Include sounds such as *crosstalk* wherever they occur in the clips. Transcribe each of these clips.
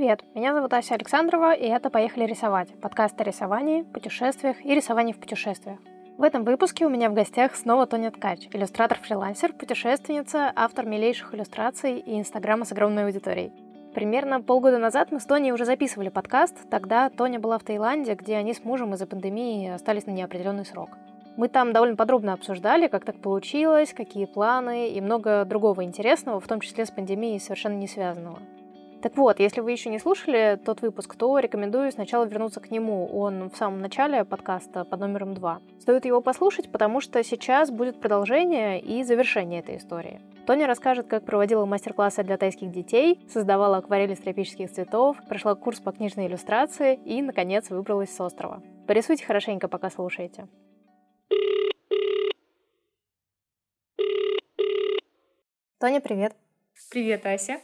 Привет, меня зовут Ася Александрова, и это «Поехали рисовать» — подкаст о рисовании, путешествиях и рисовании в путешествиях. В этом выпуске у меня в гостях снова Тоня Ткач, иллюстратор-фрилансер, путешественница, автор милейших иллюстраций и инстаграма с огромной аудиторией. Примерно полгода назад мы с Тоней уже записывали подкаст, тогда Тоня была в Таиланде, где они с мужем из-за пандемии остались на неопределенный срок. Мы там довольно подробно обсуждали, как так получилось, какие планы и много другого интересного, в том числе с пандемией совершенно не связанного. Так вот, если вы еще не слушали тот выпуск, то рекомендую сначала вернуться к нему. Он в самом начале подкаста под номером 2. Стоит его послушать, потому что сейчас будет продолжение и завершение этой истории. Тоня расскажет, как проводила мастер-классы для тайских детей, создавала акварели с тропических цветов, прошла курс по книжной иллюстрации и, наконец, выбралась с острова. Порисуйте хорошенько, пока слушаете. Тоня, привет. Привет, Ася.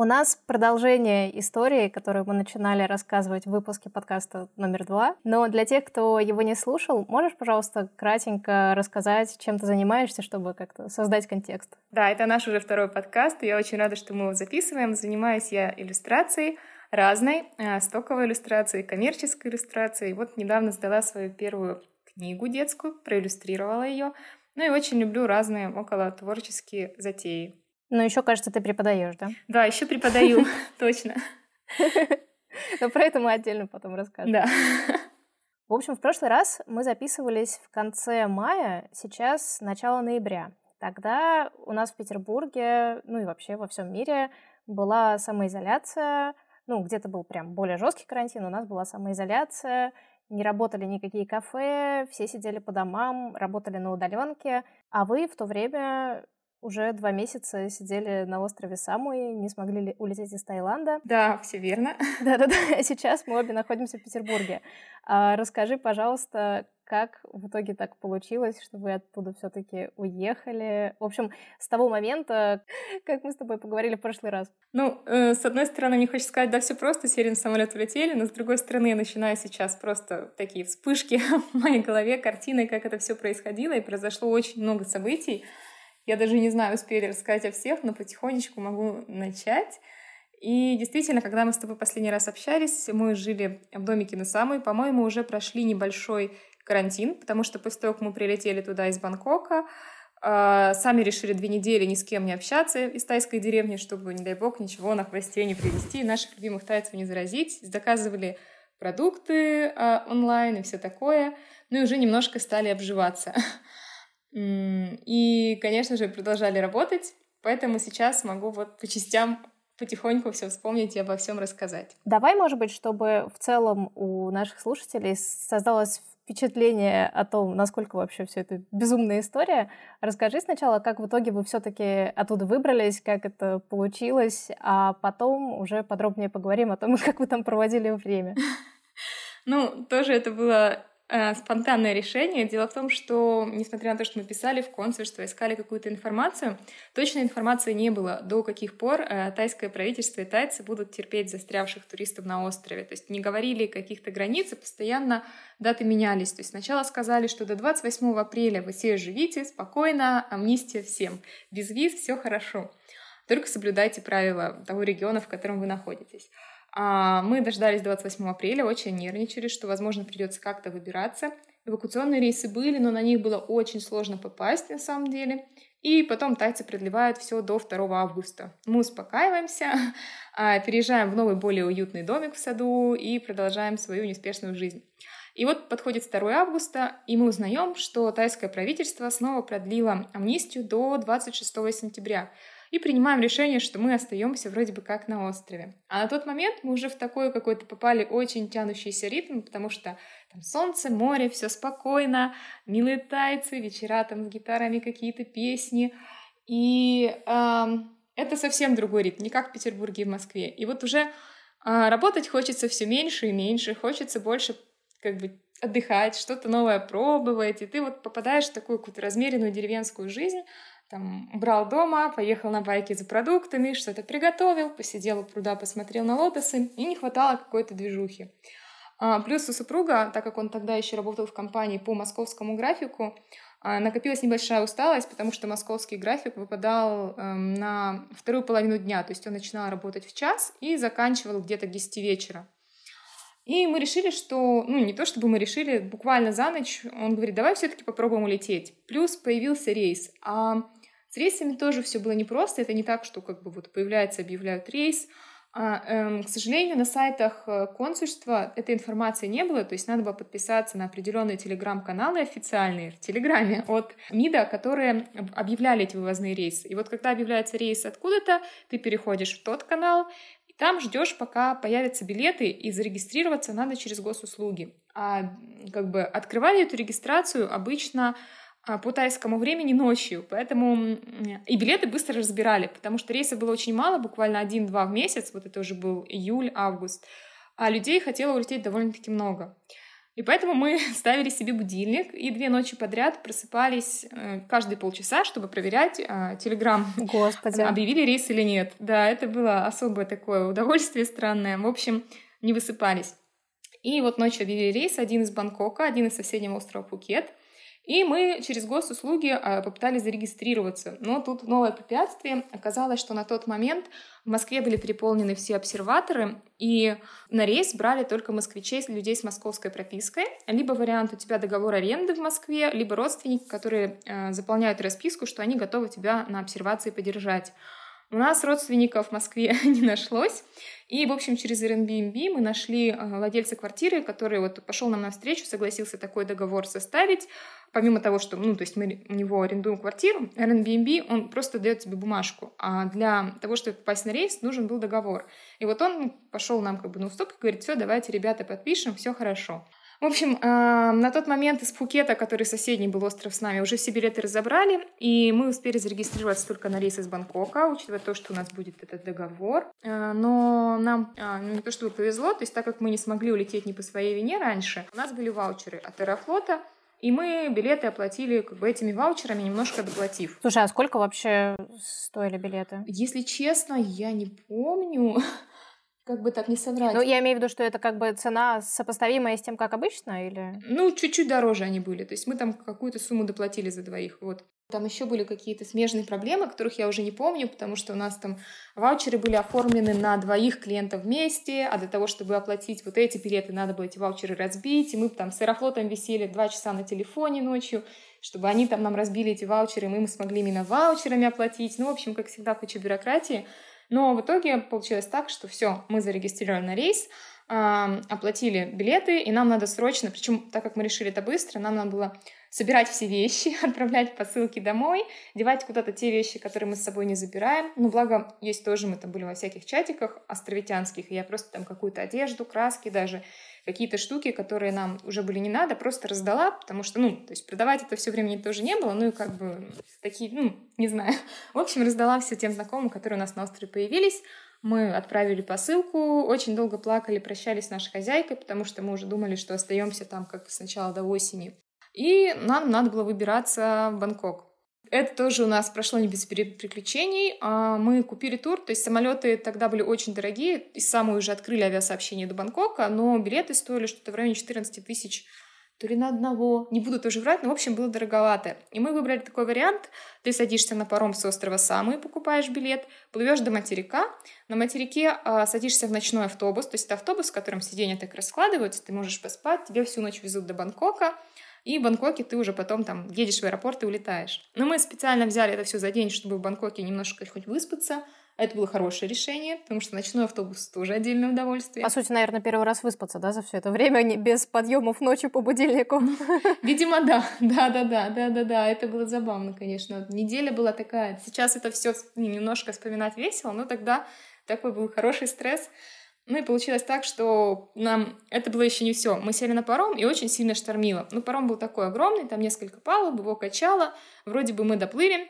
У нас продолжение истории, которую мы начинали рассказывать в выпуске подкаста номер два. Но для тех, кто его не слушал, можешь, пожалуйста, кратенько рассказать, чем ты занимаешься, чтобы как-то создать контекст? Да, это наш уже второй подкаст, я очень рада, что мы его записываем. Занимаюсь я иллюстрацией разной, э, стоковой иллюстрацией, коммерческой иллюстрацией. Вот недавно сдала свою первую книгу детскую, проиллюстрировала ее. Ну и очень люблю разные около творческие затеи. Ну, еще, кажется, ты преподаешь, да? Да, еще преподаю, *laughs* точно. Но про это мы отдельно потом расскажем. Да. В общем, в прошлый раз мы записывались в конце мая, сейчас начало ноября. Тогда у нас в Петербурге, ну и вообще во всем мире была самоизоляция, ну, где-то был прям более жесткий карантин, у нас была самоизоляция, не работали никакие кафе, все сидели по домам, работали на удаленке, а вы в то время уже два месяца сидели на острове Самуи, не смогли улететь из Таиланда. Да, все верно. *laughs* Да-да-да, сейчас мы обе находимся в Петербурге. А, расскажи, пожалуйста, как в итоге так получилось, что вы оттуда все-таки уехали? В общем, с того момента, как мы с тобой поговорили в прошлый раз. Ну, э, с одной стороны, мне хочется сказать, да, все просто, сели на самолет, улетели, но с другой стороны, я начинаю сейчас просто такие вспышки *laughs* в моей голове, картины, как это все происходило, и произошло очень много событий. Я даже не знаю, успели рассказать о всех, но потихонечку могу начать. И действительно, когда мы с тобой последний раз общались, мы жили в домике на самой, по-моему, уже прошли небольшой карантин, потому что после того, как мы прилетели туда из Бангкока, а, сами решили две недели ни с кем не общаться из тайской деревни, чтобы, не дай бог, ничего на хвосте не привезти, наших любимых тайцев не заразить. Заказывали продукты э, онлайн и все такое. Ну и уже немножко стали обживаться. *laughs* И, конечно же, продолжали работать, поэтому сейчас могу вот по частям потихоньку все вспомнить и обо всем рассказать. Давай, может быть, чтобы в целом у наших слушателей создалось впечатление о том, насколько вообще все это безумная история. Расскажи сначала, как в итоге вы все-таки оттуда выбрались, как это получилось, а потом уже подробнее поговорим о том, *laughs* как вы там проводили время. *laughs* Ну, тоже это было спонтанное решение. Дело в том, что, несмотря на то, что мы писали в консульство, искали какую-то информацию, точной информации не было, до каких пор э, тайское правительство и тайцы будут терпеть застрявших туристов на острове. То есть не говорили каких-то границ, и постоянно даты менялись. То есть сначала сказали, что до 28 апреля вы все живите спокойно, амнистия всем. Без виз все хорошо. Только соблюдайте правила того региона, в котором вы находитесь. А, мы дождались 28 апреля, очень нервничали, что, возможно, придется как-то выбираться. Эвакуационные рейсы были, но на них было очень сложно попасть на самом деле. И потом тайцы продлевают все до 2 августа. Мы успокаиваемся, *laughs* а, переезжаем в новый, более уютный домик в саду и продолжаем свою неспешную жизнь. И вот подходит 2 августа, и мы узнаем, что тайское правительство снова продлило амнистию до 26 сентября и принимаем решение, что мы остаемся вроде бы как на острове. А на тот момент мы уже в такой какой-то попали очень тянущийся ритм, потому что там солнце, море, все спокойно, милые тайцы, вечера там с гитарами какие-то песни. И эм, это совсем другой ритм, не как в Петербурге и в Москве. И вот уже э, работать хочется все меньше и меньше, хочется больше как бы отдыхать, что-то новое пробовать, и ты вот попадаешь в такую какую-то размеренную деревенскую жизнь, там, брал дома, поехал на байке за продуктами, что-то приготовил, посидел у пруда, посмотрел на лотосы, и не хватало какой-то движухи. А, плюс у супруга, так как он тогда еще работал в компании по московскому графику, а, накопилась небольшая усталость, потому что московский график выпадал эм, на вторую половину дня, то есть он начинал работать в час и заканчивал где-то к 10 вечера. И мы решили, что, ну, не то чтобы мы решили, буквально за ночь он говорит, давай все-таки попробуем улететь. Плюс появился рейс. А с рейсами тоже все было непросто. Это не так, что как бы вот появляется, объявляют рейс, а, эм, к сожалению, на сайтах э, консульства этой информации не было, то есть надо было подписаться на определенные телеграм-каналы официальные в Телеграме от МИДа, которые объявляли эти вывозные рейсы. И вот когда объявляется рейс откуда-то, ты переходишь в тот канал, и там ждешь, пока появятся билеты, и зарегистрироваться надо через госуслуги. А как бы открывали эту регистрацию обычно по тайскому времени ночью, поэтому и билеты быстро разбирали, потому что рейсов было очень мало, буквально один-два в месяц, вот это уже был июль, август, а людей хотело улететь довольно-таки много. И поэтому мы *laughs* ставили себе будильник и две ночи подряд просыпались э, каждые полчаса, чтобы проверять э, Телеграм, Господи. объявили рейс или нет. Да, это было особое такое удовольствие странное. В общем, не высыпались. И вот ночью объявили рейс, один из Бангкока, один из соседнего острова Пукет. И мы через госуслуги а, попытались зарегистрироваться. Но тут новое препятствие. Оказалось, что на тот момент в Москве были переполнены все обсерваторы, и на рейс брали только москвичей, людей с московской пропиской. Либо вариант у тебя договор аренды в Москве, либо родственники, которые э, заполняют расписку, что они готовы тебя на обсервации поддержать. У нас родственников в Москве *laughs* не нашлось. И, в общем, через Airbnb мы нашли э, владельца квартиры, который вот пошел нам навстречу, согласился такой договор составить. Помимо того, что, ну, то есть мы у него арендуем квартиру, Airbnb, он просто дает тебе бумажку. А для того, чтобы попасть на рейс, нужен был договор. И вот он пошел нам как бы на уступки, говорит, все, давайте, ребята, подпишем, все хорошо. В общем, на тот момент из Пхукета, который соседний был остров с нами, уже все билеты разобрали, и мы успели зарегистрироваться только на рейс из Бангкока, учитывая то, что у нас будет этот договор. А, но нам а, не то чтобы повезло, то есть так как мы не смогли улететь ни по своей вине раньше, у нас были ваучеры от Аэрофлота, и мы билеты оплатили как бы этими ваучерами, немножко доплатив. Слушай, а сколько вообще стоили билеты? Если честно, я не помню. *laughs* как бы так не соврать. Ну, я имею в виду, что это как бы цена сопоставимая с тем, как обычно, или? Ну, чуть-чуть дороже они были. То есть мы там какую-то сумму доплатили за двоих, вот. Там еще были какие-то смежные проблемы, которых я уже не помню, потому что у нас там ваучеры были оформлены на двоих клиентов вместе, а для того, чтобы оплатить вот эти билеты, надо было эти ваучеры разбить, и мы там с Аэрофлотом висели два часа на телефоне ночью, чтобы они там нам разбили эти ваучеры, и мы смогли именно ваучерами оплатить. Ну, в общем, как всегда, куча бюрократии. Но в итоге получилось так, что все, мы зарегистрировали на рейс, оплатили билеты, и нам надо срочно, причем так как мы решили это быстро, нам надо было собирать все вещи, *laughs* отправлять посылки домой, девать куда-то те вещи, которые мы с собой не забираем. Ну, благо, есть тоже, мы там были во всяких чатиках островитянских, и я просто там какую-то одежду, краски даже, какие-то штуки, которые нам уже были не надо, просто раздала, потому что, ну, то есть продавать это все времени тоже не было, ну и как бы такие, ну, не знаю. *laughs* В общем, раздала все тем знакомым, которые у нас на острове появились. Мы отправили посылку, очень долго плакали, прощались с нашей хозяйкой, потому что мы уже думали, что остаемся там как сначала до осени. И нам надо было выбираться в Бангкок. Это тоже у нас прошло не без приключений. А, мы купили тур, то есть самолеты тогда были очень дорогие, и самые уже открыли авиасообщение до Бангкока, но билеты стоили что-то в районе 14 тысяч то ли на одного, не буду тоже врать, но, в общем, было дороговато. И мы выбрали такой вариант. Ты садишься на паром с острова Самы, покупаешь билет, плывешь до материка, на материке э, садишься в ночной автобус, то есть это автобус, в котором сиденья так раскладываются, ты можешь поспать, тебе всю ночь везут до Бангкока, и в Бангкоке ты уже потом там едешь в аэропорт и улетаешь. Но мы специально взяли это все за день, чтобы в Бангкоке немножко хоть выспаться, это было хорошее решение, потому что ночной автобус тоже отдельное удовольствие. По сути, наверное, первый раз выспаться, да, за все это время, не без подъемов ночью по будильнику. *laughs* Видимо, да. Да, да, да, да, да, да. Это было забавно, конечно. Неделя была такая. Сейчас это все немножко вспоминать весело, но тогда такой был хороший стресс. Ну и получилось так, что нам это было еще не все. Мы сели на паром и очень сильно штормило. Ну, паром был такой огромный, там несколько палуб, его качало. Вроде бы мы доплыли,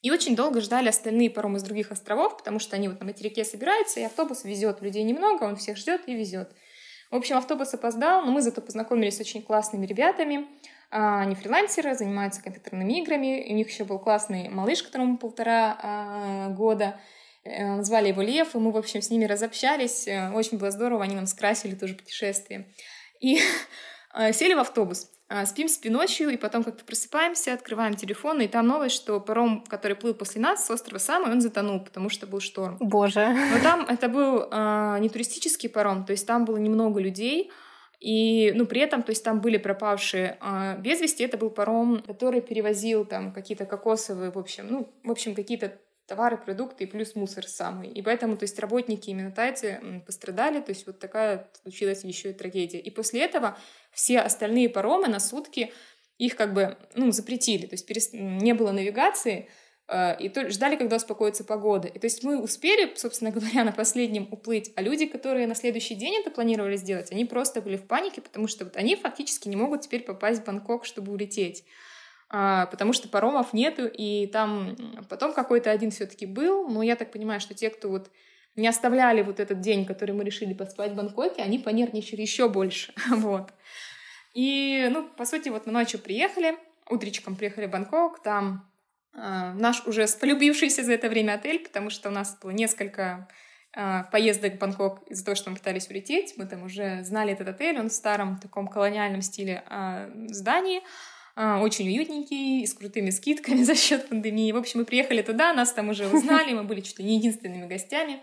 и очень долго ждали остальные паромы с других островов, потому что они вот на материке собираются, и автобус везет. Людей немного, он всех ждет и везет. В общем, автобус опоздал, но мы зато познакомились с очень классными ребятами. А, они фрилансеры, занимаются компьютерными играми. У них еще был классный малыш, которому полтора а, года. Э, звали его Лев, и мы, в общем, с ними разобщались. Э, очень было здорово, они нам скрасили тоже путешествие. И *laughs* э, сели в автобус. спим спи ночью, и потом как-то просыпаемся, открываем телефон, и там новость, что паром, который плыл после нас с острова Самы, он затонул, потому что был шторм. Боже. Но там это был э, не туристический паром, то есть там было немного людей, и, ну, при этом, то есть там были пропавшие э, без вести, это был паром, который перевозил там какие-то кокосовые, в общем, ну, в общем, какие-то товары, продукты и плюс мусор самый. И поэтому, то есть, работники именно тайцы пострадали, то есть вот такая случилась еще и трагедия. И после этого все остальные паромы на сутки их как бы, ну, запретили, то есть перест... не было навигации, э, и то, ждали, когда успокоится погода. И то есть мы успели, собственно говоря, *laughs* на последнем уплыть, а люди, которые на следующий день это планировали сделать, они просто были в панике, потому что вот они фактически не могут теперь попасть в Бангкок, чтобы улететь. А, потому что паромов нету, и там потом какой-то один все-таки был, но я так понимаю, что те, кто вот не оставляли вот этот день, который мы решили поспать в Бангкоке, они понервничали еще больше, *laughs* вот. И, ну, по сути, вот мы ночью приехали, утречком приехали в Бангкок, там э, наш уже полюбившийся за это время отель, потому что у нас было несколько э, поездок в Бангкок из-за того, что мы пытались улететь, мы там уже знали этот отель, он в старом таком колониальном стиле э, здании, очень уютненький, с крутыми скидками *laughs* за счет пандемии. В общем, мы приехали туда, нас там уже узнали, мы были чуть ли не единственными гостями.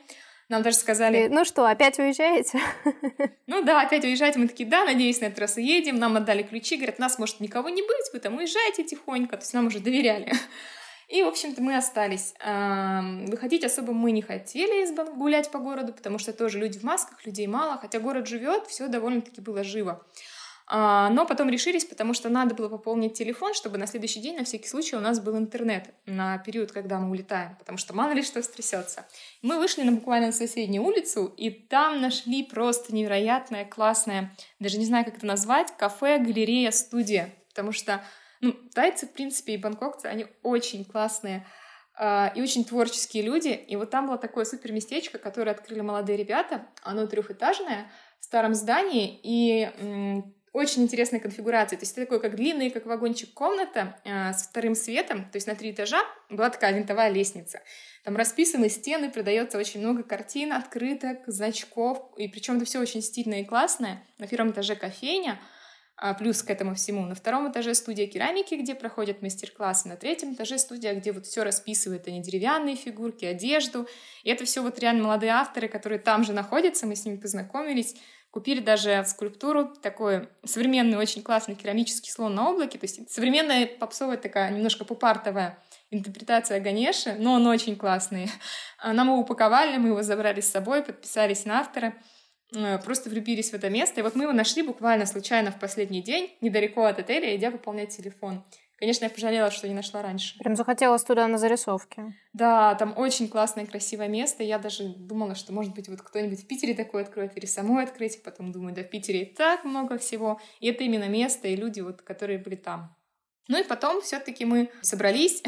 Нам даже сказали... Ну что, опять уезжаете? *laughs* Ну да, опять уезжаете. Мы такие, да, надеюсь, на этот раз уедем. Нам отдали ключи, говорят, нас может никого не быть, вы там уезжаете тихонько. То есть нам уже доверяли. *laughs* И, в общем-то, мы остались. Выходить особо мы не хотели гулять по городу, потому что тоже люди в масках, людей мало. Хотя город живет, все довольно-таки было живо. А, но потом решились, потому что надо было пополнить телефон, чтобы на следующий день, на всякий случай, у нас был интернет на период, когда мы улетаем, потому что мало ли что стрясется. Мы вышли на буквально соседнюю улицу, и там нашли просто невероятное, классное, даже не знаю, как это назвать, кафе, галерея, студия, потому что ну, тайцы, в принципе, и бангкокцы, они очень классные э, и очень творческие люди. И вот там было такое супер местечко, которое открыли молодые ребята. Оно трехэтажное, в старом здании, и очень интересной конфигурации. То есть это такой, как длинный, как вагончик комната э, с вторым светом, то есть на три этажа была такая винтовая лестница. Там расписаны стены, продается очень много картин, открыток, значков, и причем это все очень стильное и классное. На первом этаже кофейня, а, плюс к этому всему. На втором этаже студия керамики, где проходят мастер-классы. На третьем этаже студия, где вот все расписывают, они деревянные фигурки, одежду. И это все вот реально молодые авторы, которые там же находятся, мы с ними познакомились. Купили даже скульптуру, такой современный, очень классный керамический слон на облаке. То есть современная попсовая такая, немножко попартовая интерпретация Ганеши, но он очень классный. *laughs* Нам его упаковали, мы его забрали с собой, подписались на автора, э, просто влюбились в это место. И вот мы его нашли буквально случайно в последний день, недалеко от отеля, идя выполнять телефон. Конечно, я пожалела, что не нашла раньше. Прям захотелось туда на зарисовке. Да, там очень классное, красивое место. Я даже думала, что, может быть, вот кто-нибудь в Питере такое откроет или самой открыть. Потом думаю, да, в Питере так много всего. И это именно место и люди, вот, которые были там. Ну и потом все таки мы собрались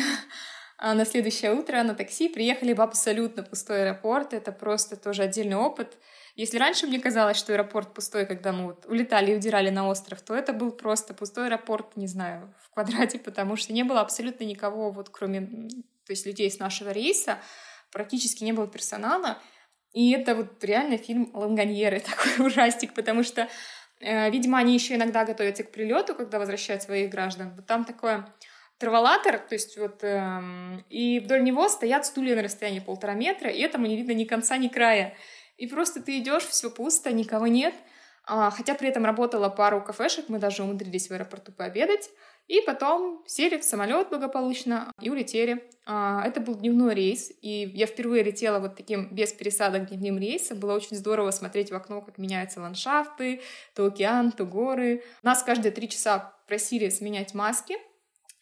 а *laughs* на следующее утро на такси, приехали в абсолютно пустой аэропорт. Это просто тоже отдельный опыт. Если раньше мне казалось, что аэропорт пустой, когда мы вот улетали и удирали на остров, то это был просто пустой аэропорт, не знаю, *laughs* в квадрате, потому что не было абсолютно никого, вот кроме то есть людей с нашего рейса, практически не было персонала. И это вот реально фильм «Ланганьеры», *laughs* такой ужастик, потому что, э, видимо, они еще иногда готовятся к прилету, когда возвращают своих граждан. Вот там такое траволатор, то есть вот, эм, и вдоль него стоят стулья на расстоянии полтора метра, и этому не видно ни конца, ни края. И просто ты идешь, все пусто, никого нет. А, хотя при этом работала пару кафешек, мы даже умудрились в аэропорту пообедать. И потом сели в самолет благополучно и улетели. А, это был дневной рейс, и я впервые летела вот таким без пересадок дневным рейсом. Было очень здорово смотреть в окно, как меняются ландшафты, то океан, то горы. Нас каждые три часа просили сменять маски,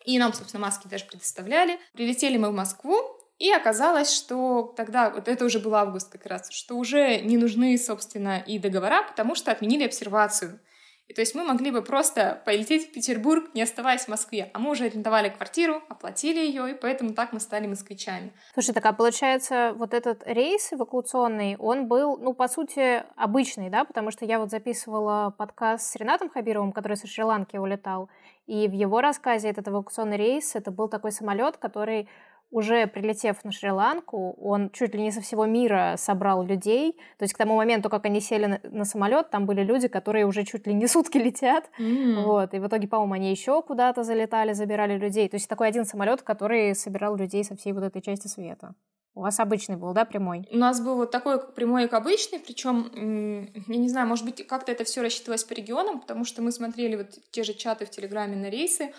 и нам, собственно, маски даже предоставляли. Прилетели мы в Москву, и оказалось, что тогда, вот это уже был август как раз, что уже не нужны, собственно, и договора, потому что отменили обсервацию. И то есть мы могли бы просто полететь в Петербург, не оставаясь в Москве. А мы уже арендовали квартиру, оплатили ее, и поэтому так мы стали москвичами. Слушай, так а получается, вот этот рейс эвакуационный, он был, ну, по сути, обычный, да? Потому что я вот записывала подкаст с Ренатом Хабировым, который со Шри-Ланки улетал, и в его рассказе этот эвакуационный рейс, это был такой самолет, который уже прилетев на Шри-Ланку, он чуть ли не со всего мира собрал людей. То есть к тому моменту, как они сели на, на самолет, там были люди, которые уже чуть ли не *laughs* сутки летят. Mm. Вот. И в итоге, по-моему, они еще куда-то залетали, забирали людей. То есть такой один самолет, который собирал людей со всей вот этой части света. У вас обычный был, да, прямой? У нас был вот такой прямой, как обычный, причем, я не знаю, может быть, как-то это все рассчитывалось по регионам, потому что мы смотрели вот те же чаты в Телеграме на рейсы,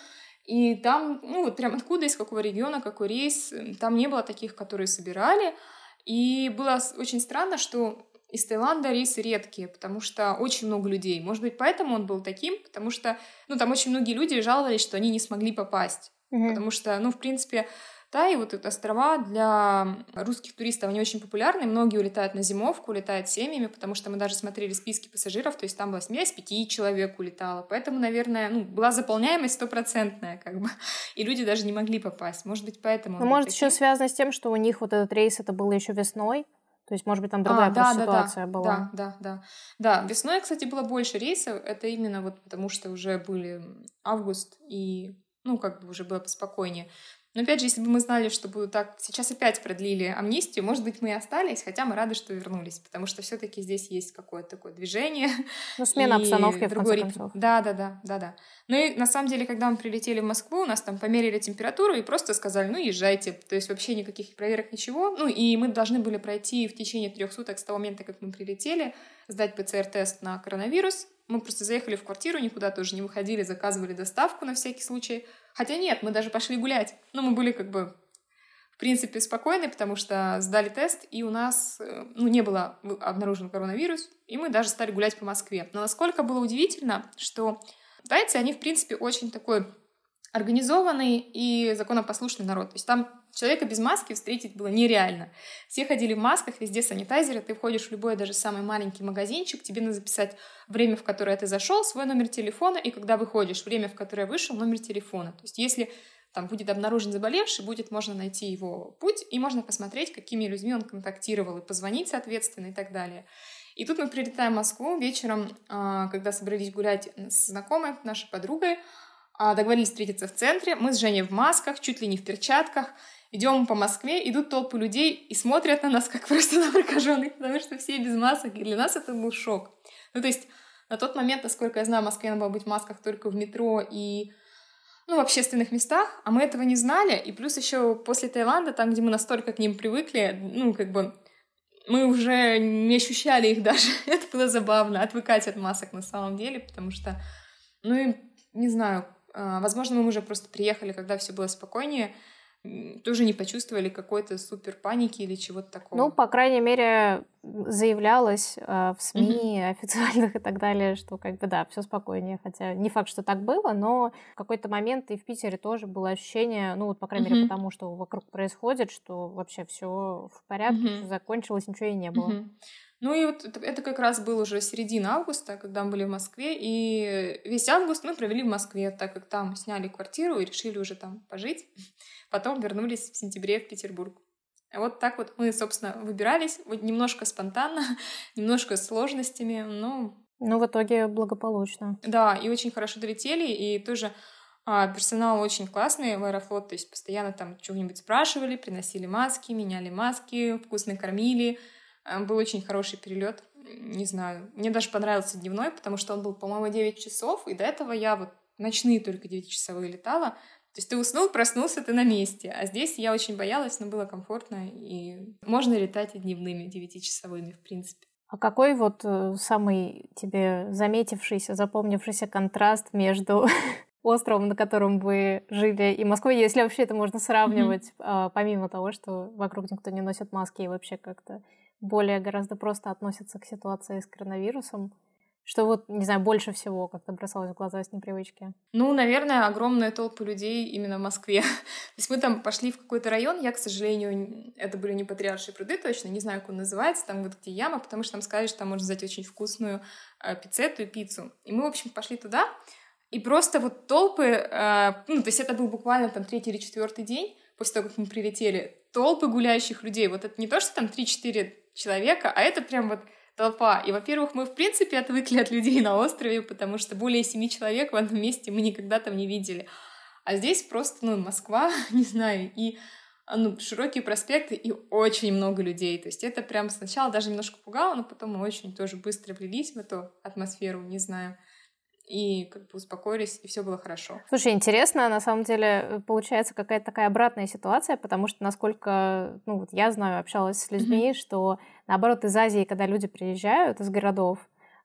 и там, ну вот прям откуда, из какого региона, какой рейс, там не было таких, которые собирали. И было очень странно, что из Таиланда рейсы редкие, потому что очень много людей. Может быть, поэтому он был таким, потому что, ну, там очень многие люди жаловались, что они не смогли попасть. Mm-hmm. Потому что, ну, в принципе, да, и вот эти острова для русских туристов, они очень популярны. Многие улетают на зимовку, улетают семьями, потому что мы даже смотрели списки пассажиров, то есть там была семья из пяти человек улетала. Поэтому, наверное, ну, была заполняемость стопроцентная, как бы. И люди даже не могли попасть. Может быть, поэтому... Ну, может, еще связано с тем, что у них вот этот рейс, это было еще весной, то есть, может быть, там другая а, да, да, ситуация да, была. Да, да, да. Да, весной, кстати, было больше рейсов. Это именно вот потому, что уже были август и ну, как бы уже было поспокойнее. Но опять же, если бы мы знали, что будут так, сейчас опять продлили амнистию, может быть, мы и остались, хотя мы рады, что вернулись, потому что все-таки здесь есть какое-то такое движение. Ну, смена обстановки, в конце концов. Да, да, да, да, да. Ну и на самом деле, когда мы прилетели в Москву, у нас там померили температуру и просто сказали, ну, езжайте. То есть вообще никаких проверок, ничего. Ну и мы должны были пройти в течение трех суток с того момента, как мы прилетели, сдать ПЦР-тест на коронавирус. Мы просто заехали в квартиру, никуда тоже не выходили, заказывали доставку на всякий случай Хотя нет, мы даже пошли гулять. Но мы были как бы в принципе спокойны, потому что сдали тест, и у нас э, ну, не было обнаружен коронавирус, и мы даже стали гулять по Москве. Но насколько было удивительно, что тайцы, они в принципе очень такой организованный и законопослушный народ. То есть там человека без маски встретить было нереально. Все ходили в масках, везде санитайзеры, ты входишь в любой, даже самый маленький магазинчик, тебе надо записать время, в которое ты зашел, свой номер телефона, и когда выходишь, время, в которое вышел, номер телефона. То есть если там будет обнаружен заболевший, будет можно найти его путь, и можно посмотреть, какими людьми он контактировал, и позвонить, соответственно, и так далее. И тут мы прилетаем в Москву вечером, а, когда собрались гулять с знакомой, нашей подругой, а, договорились встретиться в центре. Мы с Женей в масках, чуть ли не в перчатках. Идем по Москве, идут толпы людей и смотрят на нас, как просто *laughs* на прокаженных, потому что все без масок. И для нас это был шок. Ну, то есть на тот момент, насколько я знаю, в Москве надо было быть в масках только в метро и ну, в общественных местах, а мы этого не знали. И плюс еще после Таиланда, там, где мы настолько к ним привыкли, ну, как бы мы уже не ощущали их *laughs* даже. это было забавно, отвыкать от масок на самом деле, потому что, ну, и, не знаю, а, возможно, мы уже просто приехали, когда все было спокойнее, тоже не почувствовали какой-то супер паники или чего-то такого. Ну, по крайней мере, заявлялось э, в СМИ mm-hmm. *laughs* официальных и так далее, что как бы да, все спокойнее. Хотя не факт, что так было, но в какой-то момент и в Питере тоже было ощущение, ну вот по крайней mm-hmm. мере потому, что вокруг происходит, что вообще все в порядке, mm-hmm. закончилось, ничего и не было. Mm-hmm. Ну и вот это, это как раз был уже середина августа, когда мы были в Москве, и весь август мы провели в Москве, так как там сняли квартиру и решили уже там пожить. Потом вернулись в сентябре в Петербург. Вот так вот мы, собственно, выбирались, вот немножко спонтанно, *laughs* немножко с сложностями, но... Ну, в итоге благополучно. Да, и очень хорошо долетели, и тоже а, персонал очень классный в Аэрофлот, то есть постоянно там чего-нибудь спрашивали, приносили маски, меняли маски, вкусно кормили, Э, был очень хороший перелет. Не знаю. Мне даже понравился дневной, потому что он был, по-моему, 9 часов, и до этого я вот ночные только 9-часовые летала. То есть ты уснул, проснулся, ты на месте. А здесь я очень боялась, но было комфортно, и можно летать и дневными 9-часовыми, в принципе. А какой вот э, самый тебе заметившийся, запомнившийся контраст между *laughs* островом, на котором вы жили, и Москвой, если вообще это можно сравнивать, mm-hmm. помимо того, что вокруг никто не носит маски и вообще как-то более гораздо просто относятся к ситуации с коронавирусом? Что вот, не знаю, больше всего как-то бросалось в глаза с непривычки? Ну, наверное, огромная толпа людей именно в Москве. *laughs* То есть мы там пошли в какой-то район, я, к сожалению, это были не Патриаршие пруды точно, не знаю, как он называется, там вот где яма, потому что там сказали, что там можно взять очень вкусную э, пиццету и пиццу. И мы, в общем, пошли туда, и просто вот толпы, э, ну, то есть это был буквально там третий или четвертый день после того, как мы прилетели, толпы гуляющих людей. Вот это не то, что там 3-4 человека, а это прям вот толпа. И, во-первых, мы, в принципе, отвыкли от людей на острове, потому что более семи человек в одном месте мы никогда там не видели. А здесь просто, ну, Москва, *laughs* не знаю, и ну, широкие проспекты и очень много людей. То есть это прям сначала даже немножко пугало, но потом мы очень тоже быстро влились в эту атмосферу, не знаю и как бы успокоились, и все было хорошо. Слушай, интересно, на самом деле получается какая-то такая обратная ситуация, потому что насколько, ну вот я знаю, общалась с людьми, mm-hmm. что наоборот из Азии, когда люди приезжают из городов,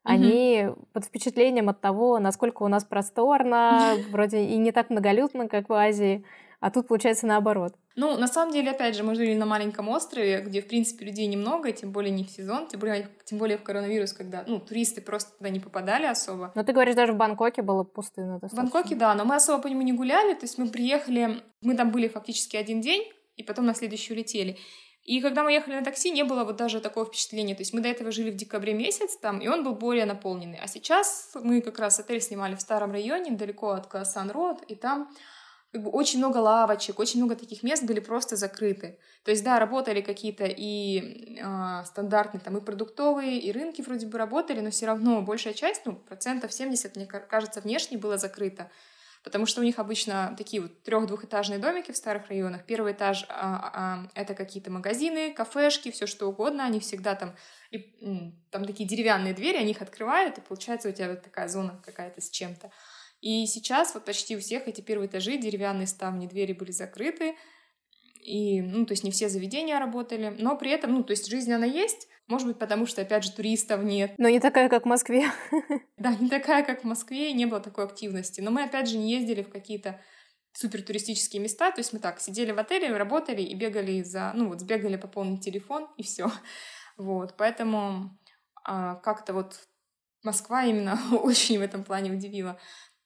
они mm-hmm. под впечатлением от того, насколько у нас просторно, *laughs* вроде и не так многолюдно, как в Азии, а тут получается наоборот. Ну, на самом деле, опять же, мы жили на маленьком острове, где, в принципе, людей немного, тем более не в сезон, тем более, тем более в коронавирус, когда, ну, туристы просто туда не попадали особо. Но ты говоришь, даже в Бангкоке было пустынно достаточно. В Бангкоке, да, но мы особо по нему не гуляли, то есть мы приехали, мы там были фактически один день, и потом на следующий улетели. И когда мы ехали на такси, не было вот даже такого впечатления. То есть мы до этого жили в декабре месяц там, и он был более наполненный. А сейчас мы как раз отель снимали в старом районе, недалеко от Касан-Род, и там как бы очень много лавочек, очень много таких мест были просто закрыты. То есть, да, работали какие-то и э, стандартные, там, и продуктовые, и рынки вроде бы работали, но все равно большая часть, ну, процентов 70, мне кажется, внешне было закрыто. Потому что у них обычно такие вот трех-двухэтажные домики в старых районах. Первый этаж а, а, это какие-то магазины, кафешки, все что угодно. Они всегда там, и, там такие деревянные двери, они их открывают, и получается у тебя вот такая зона какая-то с чем-то. И сейчас вот почти у всех эти первые этажи, деревянные ставни, двери были закрыты, и, ну, то есть не все заведения работали, но при этом, ну, то есть жизнь она есть, может быть, потому что, опять же, туристов нет. Но не такая, как в Москве. *laughs* Да, не такая, как в Москве, и не было такой активности. Но мы, опять же, не ездили в какие-то супер туристические места, то есть мы так сидели в отеле, работали и бегали за, ну вот, сбегали пополнить телефон, и все. Вот, поэтому а, как-то вот Москва именно *laughs* очень в этом плане удивила.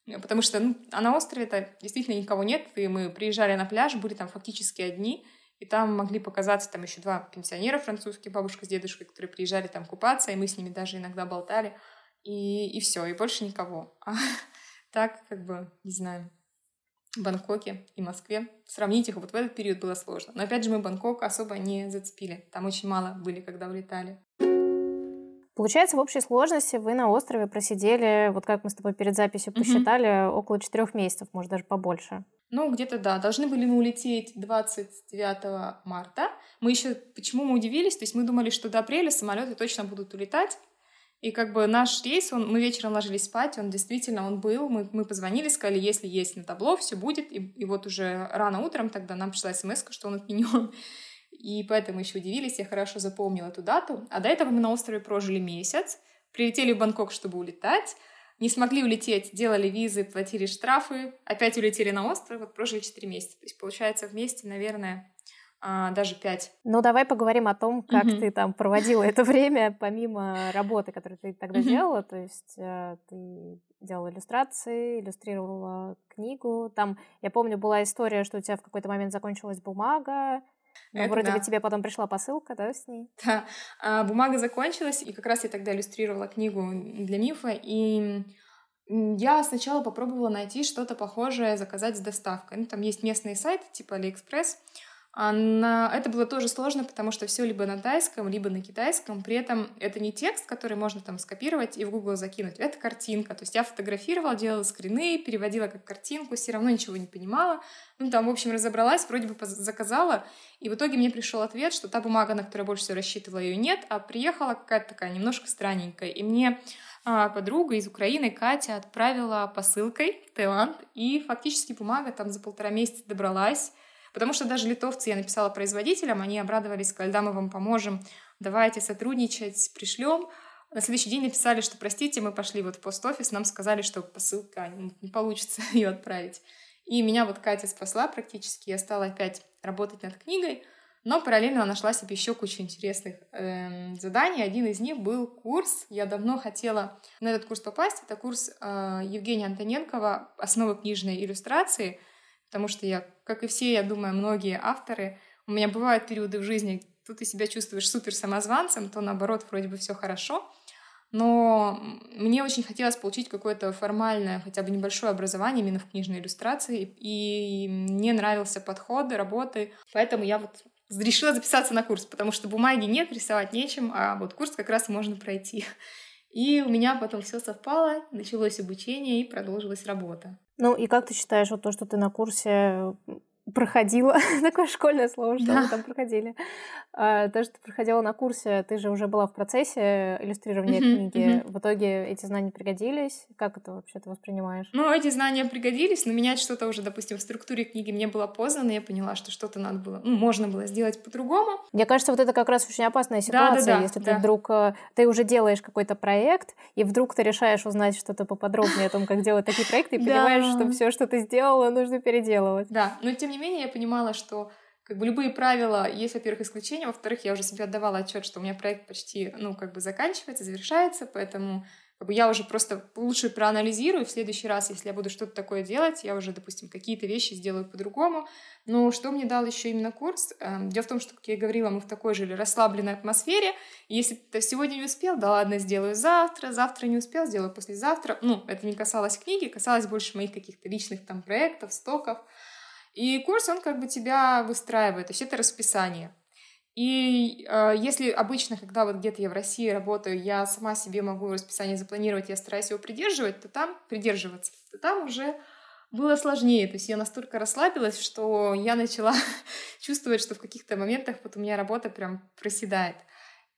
Потому что ну, а на острове-то действительно никого нет, и мы приезжали на пляж, были там фактически одни, и там могли показаться там еще два пенсионера французские, бабушка с дедушкой, которые приезжали там купаться, и мы с ними даже иногда болтали, и, и все, и больше никого. А *laughs* так, как бы, не знаю, в Бангкоке и Москве. Сравнить их вот в этот период было сложно. Но опять же, мы Бангкок особо не зацепили. Там очень мало были, когда улетали. Получается, в общей сложности вы на острове просидели, вот как мы с тобой перед записью посчитали, угу. около четырех месяцев, может, даже побольше. Ну, где-то да. Должны были мы улететь 29 марта. Мы еще... Почему мы удивились? То есть мы думали, что до апреля самолеты точно будут улетать. И как бы наш рейс, он, мы вечером ложились спать, он действительно, он был. Мы, мы позвонили, сказали, если есть на табло, все будет. И, и вот уже рано утром тогда нам пришла смс, что он отменен. И поэтому еще удивились, я хорошо запомнила эту дату. А до этого мы на острове прожили месяц, прилетели в Бангкок, чтобы улетать, не смогли улететь, делали визы, платили штрафы, опять улетели на остров, вот прожили 4 месяца. То есть получается вместе, наверное, а, даже 5. Ну, давай поговорим о том, как mm-hmm. ты там проводила это время, помимо работы, которую ты тогда mm-hmm. делала. То есть э, ты делала иллюстрации, иллюстрировала книгу. Там, я помню, была история, что у тебя в какой-то момент закончилась бумага, ну, Это вроде да. бы тебе потом пришла посылка, да, с ней? Да. А, бумага закончилась, и как раз я тогда иллюстрировала книгу для мифа, и я сначала попробовала найти что-то похожее, заказать с доставкой. Ну, там есть местные сайты, типа AliExpress, а на... Это было тоже сложно, потому что все либо на тайском, либо на китайском. При этом это не текст, который можно там скопировать и в Google закинуть. Это картинка. То есть я фотографировала, делала скрины, переводила как картинку, все равно ничего не понимала. Ну, там, в общем, разобралась, вроде бы заказала. И в итоге мне пришел ответ, что та бумага, на которую я больше всего рассчитывала, ее нет, а приехала какая-то такая немножко странненькая. И мне а, подруга из Украины, Катя, отправила посылкой в Таиланд. И фактически бумага там за полтора месяца добралась. Потому что даже литовцы, я написала производителям, они обрадовались, сказали, да, мы вам поможем, давайте сотрудничать, пришлем. На следующий день написали, что простите, мы пошли вот в пост-офис, нам сказали, что посылка, не получится *laughs* ее отправить. И меня вот Катя спасла практически, я стала опять работать над книгой, но параллельно нашла себе еще кучу интересных э, заданий. Один из них был курс. Я давно хотела на этот курс попасть. Это курс э, Евгения Антоненкова «Основы книжной иллюстрации», потому что я, как и все, я думаю, многие авторы, у меня бывают периоды в жизни, то ты себя чувствуешь супер самозванцем, то наоборот, вроде бы все хорошо, но мне очень хотелось получить какое-то формальное, хотя бы небольшое образование именно в книжной иллюстрации, и мне нравился подход работы, поэтому я вот решила записаться на курс, потому что бумаги нет, рисовать нечем, а вот курс как раз можно пройти. И у меня потом все совпало, началось обучение и продолжилась работа. Ну и как ты считаешь, вот то, что ты на курсе проходила, *laughs* такое школьное слово, что да. мы там проходили. А, то, что ты проходила на курсе, ты же уже была в процессе иллюстрирования uh-huh, книги. Uh-huh. В итоге эти знания пригодились. Как это вообще ты воспринимаешь? Ну, эти знания пригодились, но менять что-то уже, допустим, в структуре книги мне было поздно, я поняла, что что-то надо было, ну, можно было сделать по-другому. Мне кажется, вот это как раз очень опасная ситуация, да, да, да, если да. ты вдруг, э, ты уже делаешь какой-то проект, и вдруг ты решаешь узнать что-то поподробнее о том, как делать такие проекты, и понимаешь, что все, что ты сделала, нужно переделывать. Да, но тем не менее я понимала, что как бы любые правила, есть, во-первых, исключения, во-вторых, я уже себе отдавала отчет, что у меня проект почти, ну, как бы заканчивается, завершается, поэтому как бы я уже просто лучше проанализирую в следующий раз, если я буду что-то такое делать, я уже, допустим, какие-то вещи сделаю по-другому. Но что мне дал еще именно курс? Эм, дело в том, что, как я говорила, мы в такой же расслабленной атмосфере. Если ты сегодня не успел, да ладно, сделаю завтра, завтра не успел, сделаю послезавтра. Ну, это не касалось книги, касалось больше моих каких-то личных там проектов, стоков. И курс, он как бы тебя выстраивает, то есть это расписание. И э, если обычно, когда вот где-то я в России работаю, я сама себе могу расписание запланировать, я стараюсь его придерживать, то там придерживаться, то там уже было сложнее. То есть я настолько расслабилась, что я начала *laughs* чувствовать, что в каких-то моментах вот у меня работа прям проседает.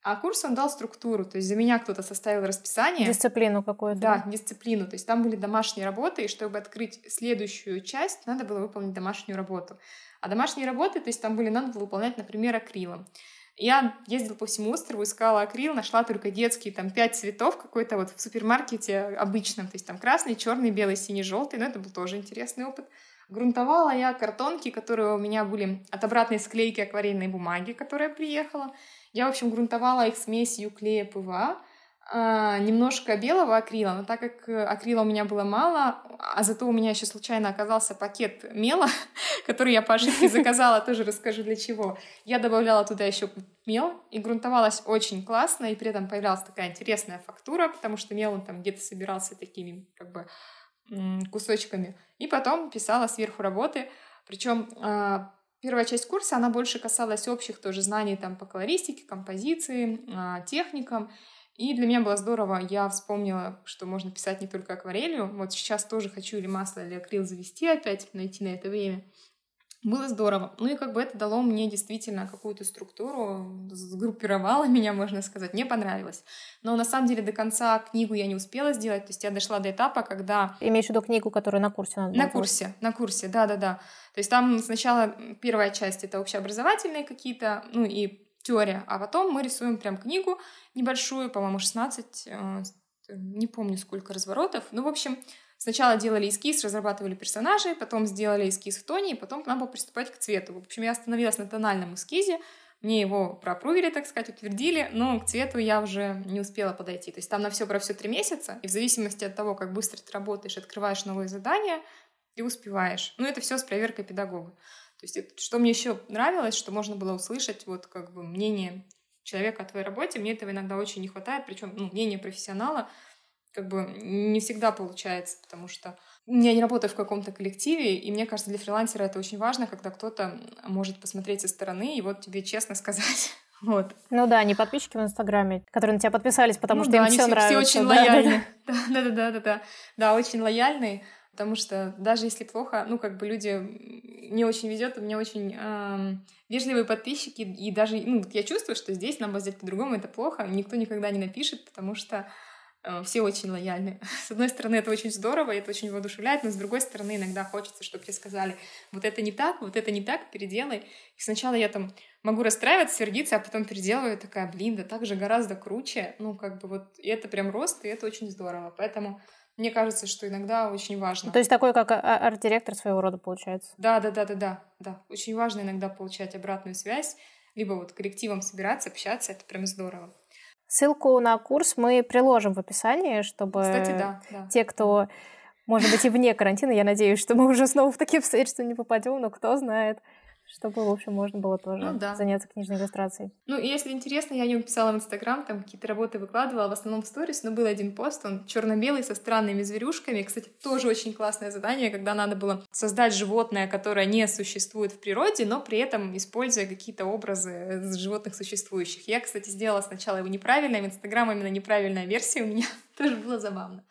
А курс он дал структуру, то есть за меня кто-то составил расписание. Дисциплину какую-то. Да, дисциплину. То есть там были домашние работы, и чтобы открыть следующую часть, надо было выполнить домашнюю работу. А домашние работы, то есть там были, надо было выполнять, например, акрилом. Я ездила по всему острову, искала акрил, нашла только детские, там, пять цветов какой-то вот в супермаркете обычном, то есть там красный, черный, белый, синий, желтый, но это был тоже интересный опыт. Грунтовала я картонки, которые у меня были от обратной склейки акварельной бумаги, которая приехала. Я, в общем, грунтовала их смесью клея ПВА, а, немножко белого акрила, но так как э, акрила у меня было мало, а зато у меня еще случайно оказался пакет мела, *laughs* который я по ошибке *laughs* заказала, тоже расскажу для чего. Я добавляла туда еще мел, и грунтовалась очень классно, и при этом появлялась такая интересная фактура, потому что мел он там где-то собирался такими как бы кусочками. И потом писала сверху работы, причем а, Первая часть курса, она больше касалась общих тоже знаний там по колористике, композиции, а, техникам. И для меня было здорово, я вспомнила, что можно писать не только акварелью. Вот сейчас тоже хочу или масло, или акрил завести опять, найти на это время. Было здорово. Ну и как бы это дало мне действительно какую-то структуру, сгруппировало меня, можно сказать. Мне понравилось. Но на самом деле до конца книгу я не успела сделать. То есть я дошла до этапа, когда... Имеешь в виду книгу, которую на курсе надо На курсе, на курсе, да-да-да. То есть там сначала первая часть — это общеобразовательные какие-то, ну и теория, а потом мы рисуем прям книгу небольшую, по-моему, 16, э, не помню сколько разворотов. Ну, в общем, Сначала делали эскиз, разрабатывали персонажей, потом сделали эскиз в тоне, и потом надо было приступать к цвету. В общем, я остановилась на тональном эскизе, мне его пропрувили, так сказать, утвердили, но к цвету я уже не успела подойти. То есть там на все про все три месяца, и в зависимости от того, как быстро ты работаешь, открываешь новые задания, ты успеваешь. Ну, это все с проверкой педагога. То есть, это, что мне еще нравилось, что можно было услышать вот как бы мнение человека о твоей работе. Мне этого иногда очень не хватает, причем ну, мнение профессионала как бы не всегда получается, потому что я не работаю в каком-то коллективе, и мне кажется, для фрилансера это очень важно, когда кто-то может посмотреть со стороны и вот тебе честно сказать. *laughs* Вот. Ну да, не подписчики в Инстаграме, которые на тебя подписались, потому ну, что да, им они все, все нравится. Все очень да, лояльны. Да, *laughs* да, да, да, да, да, да, очень лояльные, потому что даже если плохо, ну как бы люди не очень везет, у меня очень эм, вежливые подписчики, и даже, ну, я чувствую, что здесь нам сделать по-другому, это плохо, никто никогда не напишет, потому что все очень лояльны. *laughs* С одной стороны, это очень здорово, это очень воодушевляет, но с другой стороны, иногда хочется, чтобы тебе сказали, вот это не так, вот это не так, переделай. И сначала я там могу расстраиваться, сердиться, а потом переделываю, такая, блин, да так же гораздо круче. Ну, как бы вот, и это прям рост, и это очень здорово. Поэтому мне кажется, что иногда очень важно. То есть такой, как а, арт-директор своего рода получается? Да, да, да, да, да, да. Очень важно иногда получать обратную связь, либо вот коллективом собираться, общаться, это прям здорово. Ссылку на курс мы приложим в описании, чтобы Кстати, да, да. те, кто, может быть, и вне карантина, я надеюсь, что мы уже снова в такие обстоятельства не попадем, но кто знает чтобы, в общем, можно было тоже ну, да. заняться книжной иллюстрацией. Ну, и если интересно, я не писала в Инстаграм, там какие-то работы выкладывала, в основном в сторис, но был один пост, он черно-белый, со странными зверюшками. Кстати, тоже очень классное задание, когда надо было создать животное, которое не существует в природе, но при этом используя какие-то образы животных существующих. Я, кстати, сделала сначала его неправильно, в Инстаграм именно неправильная версия у меня *laughs* тоже было забавно.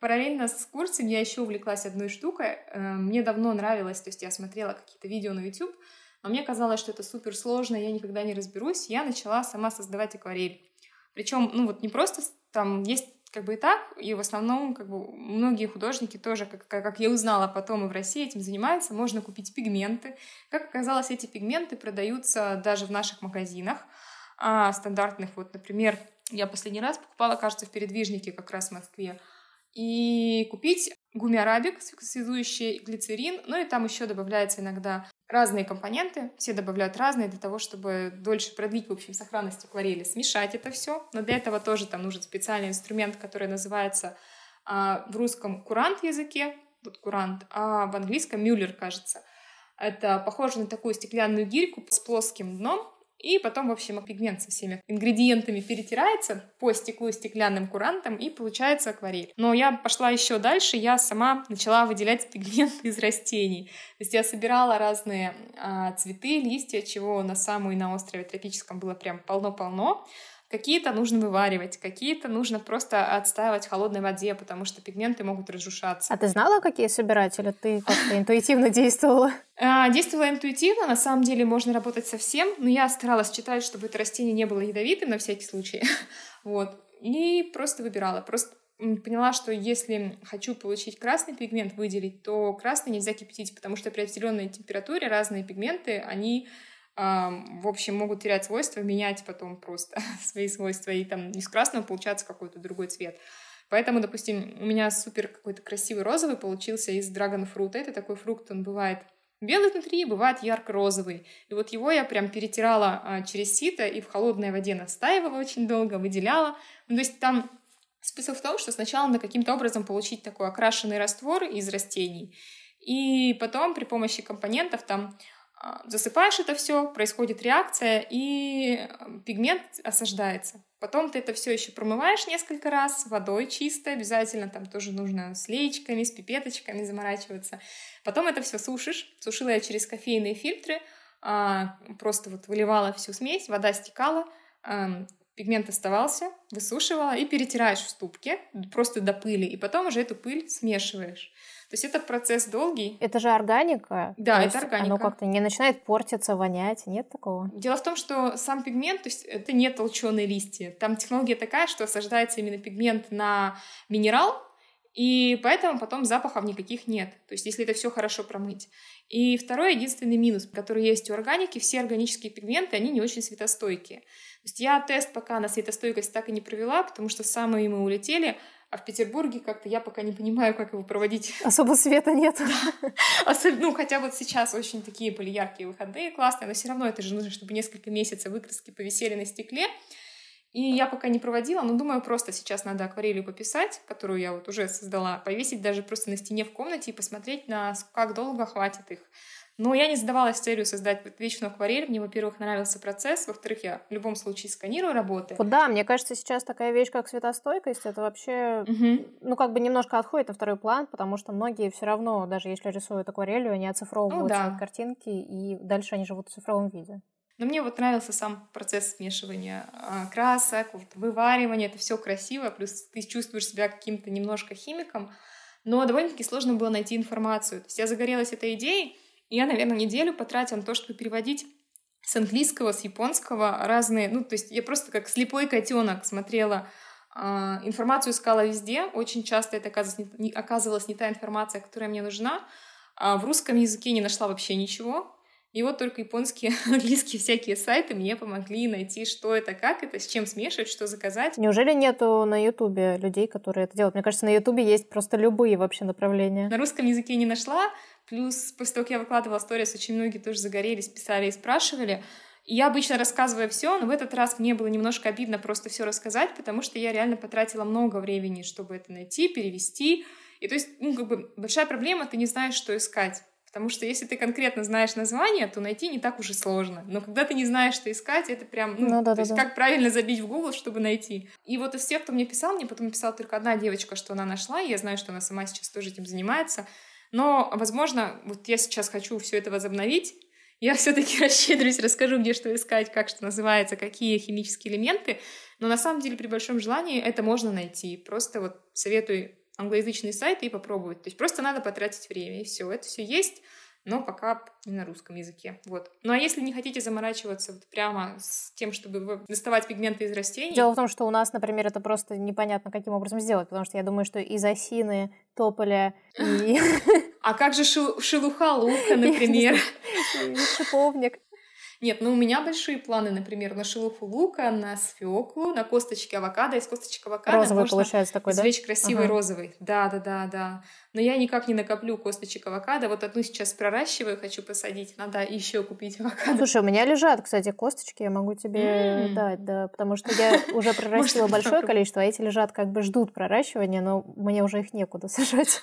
Параллельно с курсом я еще увлеклась одной штукой. Э, мне давно нравилось, то есть я смотрела какие-то видео на YouTube, но мне казалось, что это супер сложно, я никогда не разберусь. Я начала сама создавать акварель. Причем, ну вот не просто там есть как бы и так, и в основном как бы многие художники тоже, как, как я узнала потом и в России этим занимаются, можно купить пигменты. Как оказалось, эти пигменты продаются даже в наших магазинах а, стандартных. Вот, например, я последний раз покупала, кажется, в передвижнике как раз в Москве. И купить гумиарабик, связующий глицерин, ну и там еще добавляется иногда разные компоненты, все добавляют разные для того, чтобы дольше продлить, в общем, сохранность акварели, смешать это все. Но для этого тоже там нужен специальный инструмент, который называется а, в русском курант языке, тут курант, а в английском мюллер, кажется. Это похоже на такую стеклянную гирьку с плоским дном, и потом, в общем, пигмент со всеми ингредиентами перетирается по стеклу стеклянным курантом, и получается акварель. Но я пошла еще дальше, я сама начала выделять пигмент *laughs* из растений. То есть я собирала разные а, цветы, листья, чего на самой на острове тропическом было прям полно-полно. Какие-то нужно вываривать, какие-то нужно просто отстаивать в холодной воде, потому что пигменты могут разрушаться. А ты знала, какие собирать, или ты как-то интуитивно действовала? А, действовала интуитивно, на самом деле можно работать со всем, но я старалась читать, чтобы это растение не было ядовитым на всякий случай. *laughs* Вот. И просто выбирала. Просто поняла, что если хочу получить красный пигмент, выделить, то красный нельзя кипятить, потому что при определенной температуре разные пигменты, они в общем, могут терять свойства, менять потом просто *laughs* свои свойства, и там из красного получается какой-то другой цвет. Поэтому, допустим, у меня супер какой-то красивый розовый получился из драгонфрута. Это такой фрукт, он бывает белый внутри, бывает ярко-розовый. И вот его я прям перетирала а, через сито и в холодной воде настаивала очень долго, выделяла. Ну, то есть там смысл в том, что сначала надо каким-то образом получить такой окрашенный раствор из растений, и потом при помощи компонентов там засыпаешь это все, происходит реакция, и пигмент осаждается. Потом ты это все еще промываешь несколько раз водой чистой, обязательно там тоже нужно с леечками, с пипеточками заморачиваться. Потом это все сушишь. Сушила я через кофейные фильтры, а, просто вот выливала всю смесь, вода стекала, пигмент оставался, высушивала и перетираешь в ступке просто до пыли, и потом уже эту пыль смешиваешь. То есть это процесс долгий. Это же органика. Да, это органика. Оно как-то не начинает портиться, вонять, нет такого? Дело в том, что сам пигмент, то есть это не толченые листья. Там технология такая, что осаждается именно пигмент на минерал, и поэтому потом запахов никаких нет. То есть если это все хорошо промыть. И второй единственный минус, который есть у органики, все органические пигменты, они не очень светостойкие. То есть я тест пока на светостойкость так и не провела, потому что самые мы улетели, а в Петербурге как-то я пока не понимаю, как его проводить. *laughs* Особо света нет. Особенно, ну, хотя вот сейчас очень такие были яркие выходные, классные, но все равно это же нужно, чтобы несколько месяцев выкраски повисели на стекле. И я пока не проводила, но думаю, просто сейчас надо акварелью пописать, которую я вот уже создала, повесить даже просто на стене в комнате и посмотреть, на как долго хватит их. Но я не задавалась целью создать вечную акварель. Мне, во-первых, нравился процесс, во-вторых, я в любом случае сканирую работы. Вот да, мне кажется, сейчас такая вещь, как светостойкость, это вообще, угу. ну, как бы немножко отходит на второй план, потому что многие все равно, даже если рисуют акварелью, они оцифровывают ну, да. картинки, и дальше они живут в цифровом виде. Но мне вот нравился сам процесс смешивания а, красок, вот, вываривания, это все красиво, плюс ты чувствуешь себя каким-то немножко химиком, но довольно-таки сложно было найти информацию. То есть я загорелась этой идеей, я, наверное, неделю потратила на то, чтобы переводить с английского, с японского разные, ну, то есть я просто как слепой котенок смотрела э, информацию искала везде, очень часто это оказывалось не, оказывалась не та информация, которая мне нужна, а в русском языке не нашла вообще ничего, и вот только японские, *laughs* английские всякие сайты мне помогли найти, что это, как это, с чем смешивать, что заказать. Неужели нету на Ютубе людей, которые это делают? Мне кажется, на Ютубе есть просто любые вообще направления. На русском языке не нашла, плюс после того, как я выкладывала сторис, очень многие тоже загорелись, писали и спрашивали. И я обычно рассказываю все, но в этот раз мне было немножко обидно просто все рассказать, потому что я реально потратила много времени, чтобы это найти, перевести. И то есть, ну, как бы большая проблема, ты не знаешь, что искать. Потому что если ты конкретно знаешь название, то найти не так уж и сложно. Но когда ты не знаешь, что искать, это прям, ну, ну да, то да, есть да. как правильно забить в Google, чтобы найти. И вот из всех, кто мне писал, мне потом писала только одна девочка, что она нашла, и я знаю, что она сама сейчас тоже этим занимается. Но, возможно, вот я сейчас хочу все это возобновить, я *laughs* все-таки расщедрюсь, расскажу, где что искать, как что называется, какие химические элементы. Но на самом деле при большом желании это можно найти. Просто вот советую англоязычные сайты и попробовать. То есть просто надо потратить время, и все. Это все есть, но пока не на русском языке. Вот. Ну а если не хотите заморачиваться вот прямо с тем, чтобы доставать пигменты из растений... Дело в том, что у нас, например, это просто непонятно, каким образом сделать, потому что я думаю, что из осины, тополя и... А как же шелуха лука, *laughs* например? Шиповник. Нет, ну у меня большие планы, например, на шелуху лука, на свеклу, на косточки авокадо. Из косточек авокадо розовый можно получается такой, да? извлечь красивый ага. розовый. Да, да, да, да. Но я никак не накоплю косточек авокадо. Вот одну сейчас проращиваю, хочу посадить. Надо еще купить авокадо. Слушай, у меня лежат, кстати, косточки, я могу тебе mm. дать, да, потому что я *laughs* уже прорастила большое количество, а эти лежат как бы ждут проращивания, но мне уже их некуда *laughs* сажать.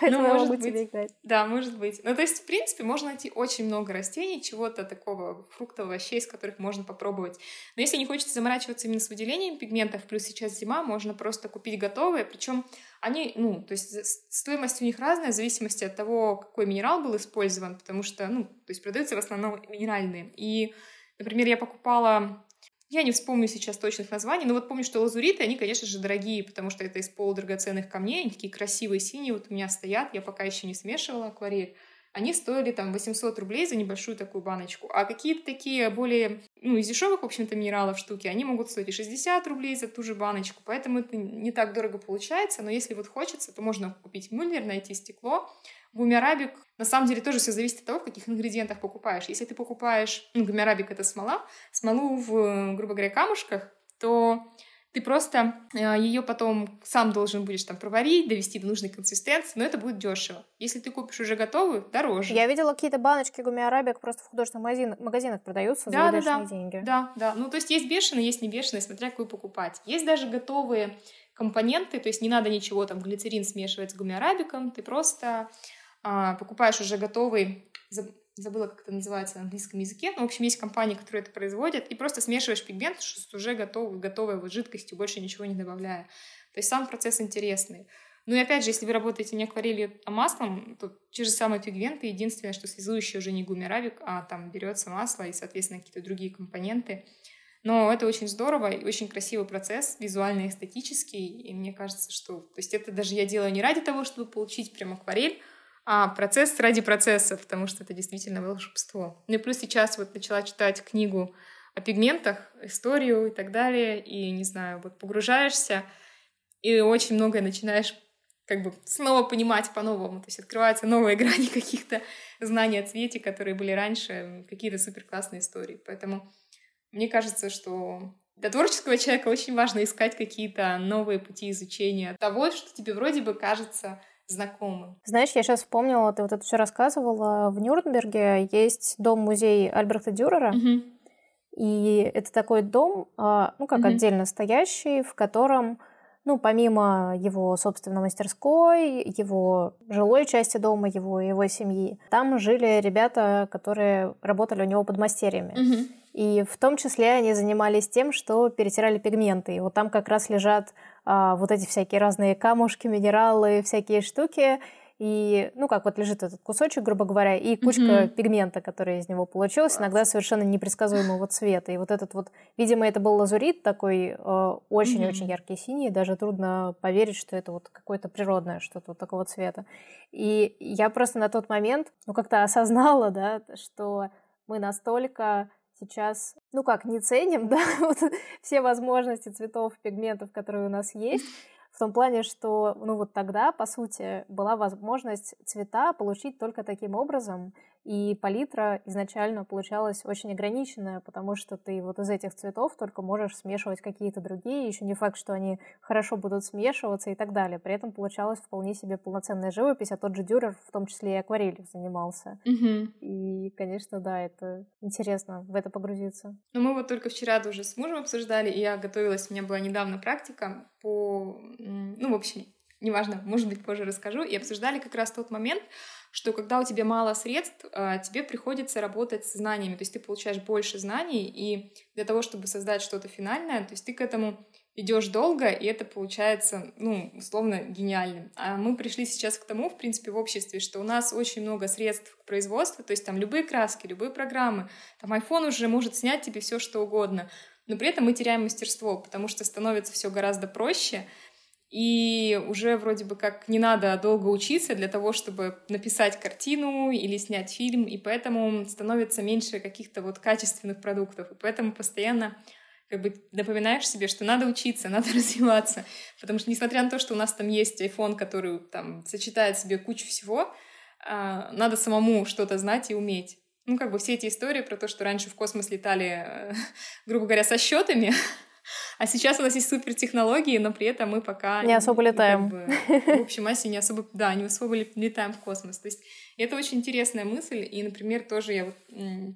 Ну, может быть. Да, может быть. Ну, то есть, в принципе, можно найти очень много растений, чего-то такого фруктов, овощей, из которых можно попробовать. Но если не хочется заморачиваться именно с выделением пигментов, плюс сейчас зима, можно просто купить готовые, причем они, ну, то есть стоимость у них разная в зависимости от того, какой минерал был использован, потому что, ну, то есть продаются в основном минеральные. И, например, я покупала я не вспомню сейчас точных названий, но вот помню, что лазуриты, они, конечно же, дорогие, потому что это из полудрагоценных камней, они такие красивые синие, вот у меня стоят, я пока еще не смешивала акварель они стоили там 800 рублей за небольшую такую баночку. А какие-то такие более, ну, из дешевых, в общем-то, минералов штуки, они могут стоить и 60 рублей за ту же баночку, поэтому это не так дорого получается, но если вот хочется, то можно купить мюллер, найти стекло. Гумиарабик, на самом деле, тоже все зависит от того, в каких ингредиентах покупаешь. Если ты покупаешь, ну, гумиарабик — это смола, смолу в, грубо говоря, камушках, то ты просто э, ее потом сам должен будешь там проварить, довести до нужной консистенции, но это будет дешево. Если ты купишь уже готовую, дороже. Я видела какие-то баночки гумиарабик просто в художественных магазин, магазинах продаются да, за да, да. деньги. Да, да. Ну, то есть есть бешеные, есть не бешеные, смотря какую покупать. Есть даже готовые компоненты, то есть не надо ничего там глицерин смешивать с гумиарабиком, ты просто а, покупаешь уже готовый забыла, как это называется на английском языке. Ну, в общем, есть компании, которые это производят, и просто смешиваешь пигмент с уже готовой, готовой вот жидкостью, больше ничего не добавляя. То есть сам процесс интересный. Ну и опять же, если вы работаете не акварелью, а маслом, то те же самые пигменты, единственное, что связующее уже не гумиравик, а там берется масло и, соответственно, какие-то другие компоненты. Но это очень здорово и очень красивый процесс, визуально эстетический, и мне кажется, что... То есть это даже я делаю не ради того, чтобы получить прям акварель, а процесс ради процесса, потому что это действительно волшебство. Ну и плюс сейчас вот начала читать книгу о пигментах, историю и так далее, и, не знаю, вот погружаешься, и очень многое начинаешь как бы снова понимать по-новому. То есть открываются новые грани *laughs* каких-то знаний о цвете, которые были раньше, какие-то супер классные истории. Поэтому мне кажется, что для творческого человека очень важно искать какие-то новые пути изучения того, что тебе вроде бы кажется знакомым. Знаешь, я сейчас вспомнила, ты вот это все рассказывала. В Нюрнберге есть дом-музей Альберта Дюрера. Угу. И это такой дом, а, ну, как угу. отдельно стоящий, в котором ну, помимо его собственной мастерской, его жилой части дома, его его семьи, там жили ребята, которые работали у него под мастерьями. Угу. И в том числе они занимались тем, что перетирали пигменты. И вот там как раз лежат вот эти всякие разные камушки, минералы, всякие штуки. И, ну, как вот лежит этот кусочек, грубо говоря, и кучка mm-hmm. пигмента, которая из него получилась, иногда совершенно непредсказуемого цвета. И вот этот вот, видимо, это был лазурит такой э, очень-очень mm-hmm. яркий синий, даже трудно поверить, что это вот какое-то природное что-то вот такого цвета. И я просто на тот момент, ну, как-то осознала, да, что мы настолько сейчас, ну как, не ценим, *laughs* да, вот все возможности цветов, пигментов, которые у нас есть, в том плане, что, ну вот тогда, по сути, была возможность цвета получить только таким образом, и палитра изначально получалась очень ограниченная, потому что ты вот из этих цветов только можешь смешивать какие-то другие, еще не факт, что они хорошо будут смешиваться и так далее. При этом получалась вполне себе полноценная живопись, а тот же Дюрер в том числе и акварелью занимался. Угу. И, конечно, да, это интересно в это погрузиться. Ну, мы вот только вчера уже с мужем обсуждали, и я готовилась, у меня была недавно практика по, ну, в общем, неважно, может быть, позже расскажу, и обсуждали как раз тот момент, что когда у тебя мало средств, а, тебе приходится работать с знаниями, то есть ты получаешь больше знаний, и для того, чтобы создать что-то финальное, то есть ты к этому идешь долго, и это получается, ну, условно, гениальным. А мы пришли сейчас к тому, в принципе, в обществе, что у нас очень много средств к производству, то есть там любые краски, любые программы, там iPhone уже может снять тебе все что угодно, но при этом мы теряем мастерство, потому что становится все гораздо проще, и уже вроде бы как не надо долго учиться для того, чтобы написать картину или снять фильм, и поэтому становится меньше каких-то вот качественных продуктов, и поэтому постоянно как бы напоминаешь себе, что надо учиться, *laughs* надо развиваться, потому что несмотря на то, что у нас там есть iPhone, который там сочетает в себе кучу всего, а, надо самому что-то знать и уметь. Ну, как бы все эти истории про то, что раньше в космос летали, э, *laughs* грубо говоря, со счетами, *laughs* а сейчас у нас есть супертехнологии, но при этом мы пока... Не особо летаем. Как бы, в общем массе не особо, да, не особо летаем в космос. То есть это очень интересная мысль. И, например, тоже я вот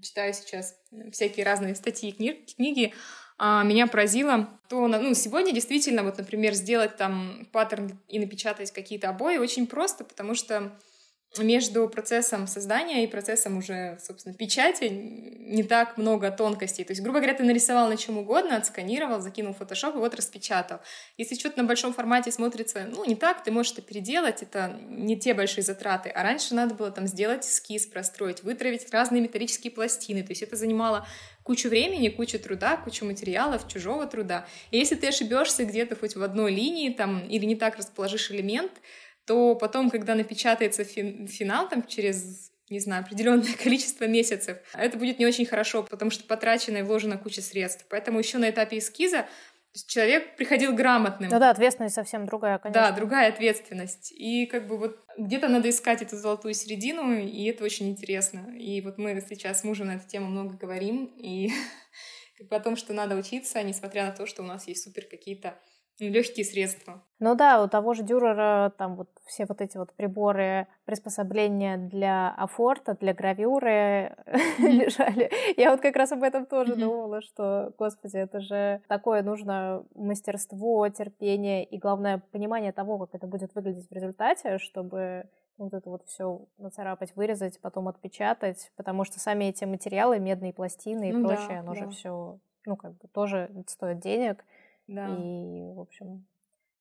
читаю сейчас всякие разные статьи и книги, а, меня поразило то, ну, сегодня действительно, вот, например, сделать там паттерн и напечатать какие-то обои очень просто, потому что между процессом создания и процессом уже, собственно, печати не так много тонкостей. То есть, грубо говоря, ты нарисовал на чем угодно, отсканировал, закинул в Photoshop и вот распечатал. Если что-то на большом формате смотрится, ну, не так, ты можешь это переделать, это не те большие затраты. А раньше надо было там сделать эскиз, простроить, вытравить разные металлические пластины. То есть это занимало кучу времени, кучу труда, кучу материалов, чужого труда. И если ты ошибешься где-то хоть в одной линии там, или не так расположишь элемент, то потом, когда напечатается финал там через не знаю, определенное *laughs* количество месяцев, это будет не очень хорошо, потому что потрачено и вложено куча средств. Поэтому еще на этапе эскиза человек приходил грамотным. Ну да, ответственность совсем другая, конечно. Да, другая ответственность. И как бы вот где-то надо искать эту золотую середину, и это очень интересно. И вот мы сейчас с мужем на эту тему много говорим, и *laughs* о том, что надо учиться, несмотря на то, что у нас есть супер какие-то легкие средства. Ну да, у того же Дюрера там вот все вот эти вот приборы, приспособления для афорта, для гравюры *laughs* лежали. Я вот как раз об этом тоже думала, что, господи, это же такое нужно мастерство, терпение и, главное, понимание того, как это будет выглядеть в результате, чтобы вот это вот все нацарапать, вырезать, потом отпечатать, потому что сами эти материалы, медные пластины и ну, прочее, да, оно да. же все, ну, как бы тоже стоит денег. Да. И, в общем,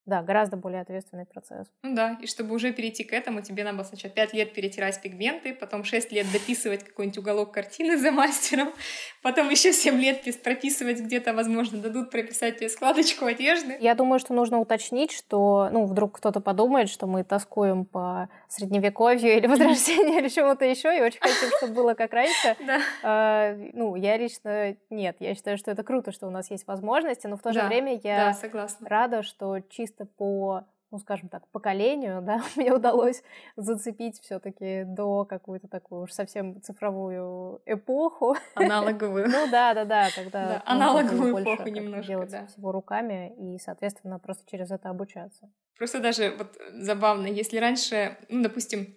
да, гораздо более ответственный процесс. Ну да, и чтобы уже перейти к этому, тебе надо было сначала 5 лет перетирать пигменты, потом 6 лет дописывать какой-нибудь уголок картины за мастером, *laughs* потом еще 7 лет прописывать где-то, возможно, дадут прописать тебе складочку одежды. Я думаю, что нужно уточнить, что, ну, вдруг кто-то подумает, что мы тоскуем по средневековью или возрождению *laughs* или чему-то еще, и очень хотим, чтобы было как раньше. *laughs* А, ну, я лично нет. Я считаю, что это круто, что у нас есть возможности, но в то же время я рада, что чисто чисто по, ну, скажем так, поколению, да, *laughs* мне удалось зацепить все-таки до какую-то такую уж совсем цифровую эпоху. Аналоговую. *laughs* Ну да, да, да, когда аналоговую эпоху немножко, делать всего руками и, соответственно, просто через это обучаться. Просто даже вот забавно, если раньше, ну, допустим,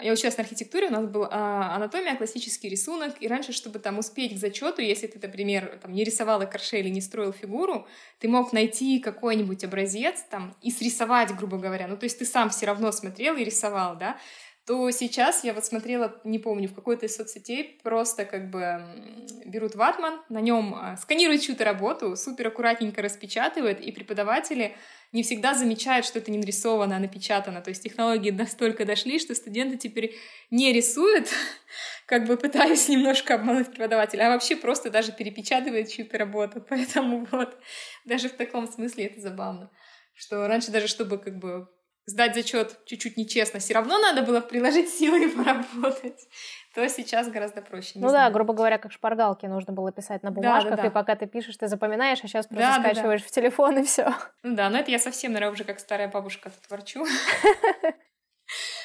я училась на архитектуре, у нас был а, анатомия, классический рисунок, и раньше, чтобы там успеть к зачету, если ты, например, там, не рисовал карше или не строил фигуру, ты мог найти какой-нибудь образец там и срисовать, грубо говоря. Ну, то есть ты сам все равно смотрел и рисовал, да, то сейчас я вот смотрела, не помню, в какой-то из соцсетей просто как бы берут ватман, на нем а, сканируют чью-то работу, супер аккуратненько распечатывают, и преподаватели не всегда замечают, что это не нарисовано, а напечатано. То есть технологии настолько дошли, что студенты теперь не рисуют, *laughs* как бы пытаясь немножко обмануть преподавателя, а вообще просто даже перепечатывают чью-то работу. *laughs* Поэтому вот даже в таком смысле это забавно. Что раньше даже, чтобы как бы сдать зачет чуть-чуть нечестно, все равно надо было приложить силы и поработать *laughs* то сейчас гораздо проще. Ну знаю. да, грубо говоря, как шпаргалки нужно было писать на бумажках, да, да, да. и пока ты пишешь, ты запоминаешь, а сейчас просто да, скачиваешь да, да. в телефон и все. *laughs* Ну да, но это я совсем, наверное, уже как старая бабушка тут ворчу. *laughs*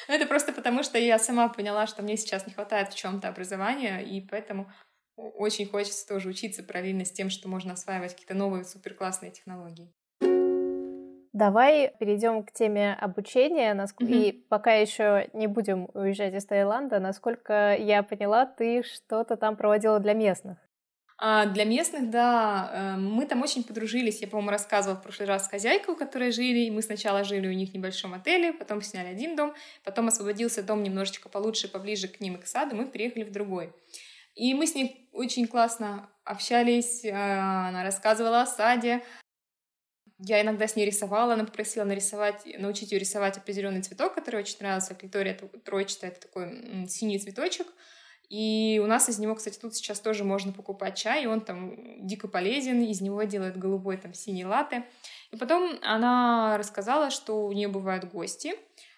Это просто потому, что я сама поняла, что мне сейчас не хватает в чем-то образования, и поэтому очень хочется тоже учиться параллельно с тем, что можно осваивать какие-то новые суперклассные технологии. Давай перейдем к теме обучения. Mm-hmm. И пока еще не будем уезжать из Таиланда, насколько я поняла, ты что-то там проводила для местных. А для местных, да, э, мы там очень подружились. Я, по-моему, рассказывала в прошлый раз с хозяйкой, у которой жили. И мы сначала жили у них в небольшом отеле, потом сняли один дом, потом освободился дом немножечко получше, поближе к ним и к саду, мы переехали в другой. И мы с ней очень классно общались, э, она рассказывала о саде, я иногда с ней рисовала, она попросила нарисовать, научить ее рисовать определенный цветок, который очень нравился. Клитория троечатая, это такой синий цветочек. И у нас из него, кстати, тут сейчас тоже можно покупать чай, и он там дико полезен, из него делают голубой там синий латте. В И потом она рассказала, что у нее бывают гости,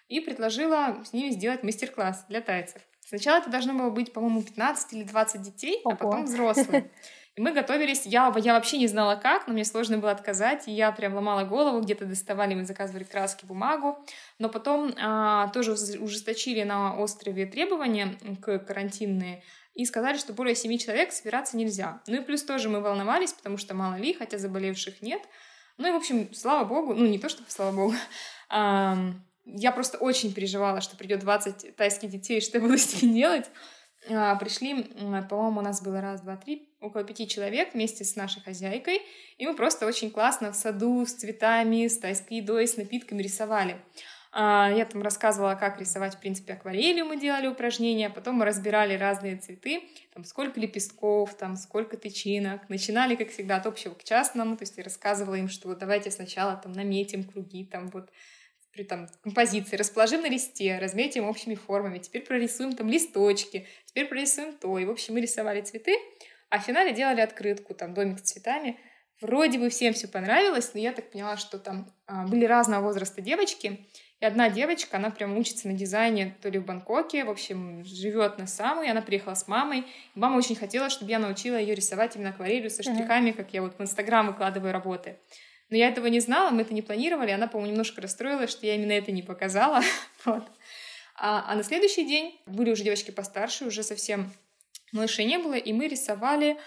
и предложила с ними сделать мастер-класс для тайцев. Сначала это должно было быть, по-моему, 15 или 20 детей, Ого. а потом взрослые. *laughs* И мы готовились, я, я вообще не знала как, но мне сложно было отказать, и я прям ломала голову, где-то доставали, мы заказывали краски, бумагу, но потом а, тоже ужесточили на острове требования к карантинные, и сказали, что более семи человек собираться нельзя. Ну и плюс тоже мы волновались, потому что мало ли, хотя заболевших нет. Ну и, в общем, слава богу, ну не то чтобы слава богу, *laughs* а, я просто очень переживала, что придет 20 тайских детей, что я буду с ними делать. А, пришли, по-моему, у нас было раз, два, три, около пяти человек вместе с нашей хозяйкой, и мы просто очень классно в саду с цветами, с тайской едой, с напитками рисовали. А, я там рассказывала, как рисовать, в принципе, акварелью мы делали упражнения, потом мы разбирали разные цветы, там сколько лепестков, там сколько тычинок. Начинали, как всегда, от общего к частному, то есть я рассказывала им, что вот давайте сначала там наметим круги, там вот при там композиции, расположим на листе, разметим общими формами, теперь прорисуем там листочки, теперь прорисуем то. И, в общем, мы рисовали цветы, а в финале делали открытку, там домик с цветами. Вроде бы всем все понравилось, но я так поняла, что там а, были разного возраста девочки, и одна девочка, она прям учится на дизайне то ли в Бангкоке, в общем, живет на самой, она приехала с мамой. И мама очень хотела, чтобы я научила ее рисовать именно акварелью со штрихами, mm-hmm. как я вот в Инстаграм выкладываю работы. Но я этого не знала, мы это не планировали, она, по-моему, немножко расстроилась, что я именно это не показала. *laughs* вот. а, а на следующий день были уже девочки постарше, уже совсем малышей не было, и мы рисовали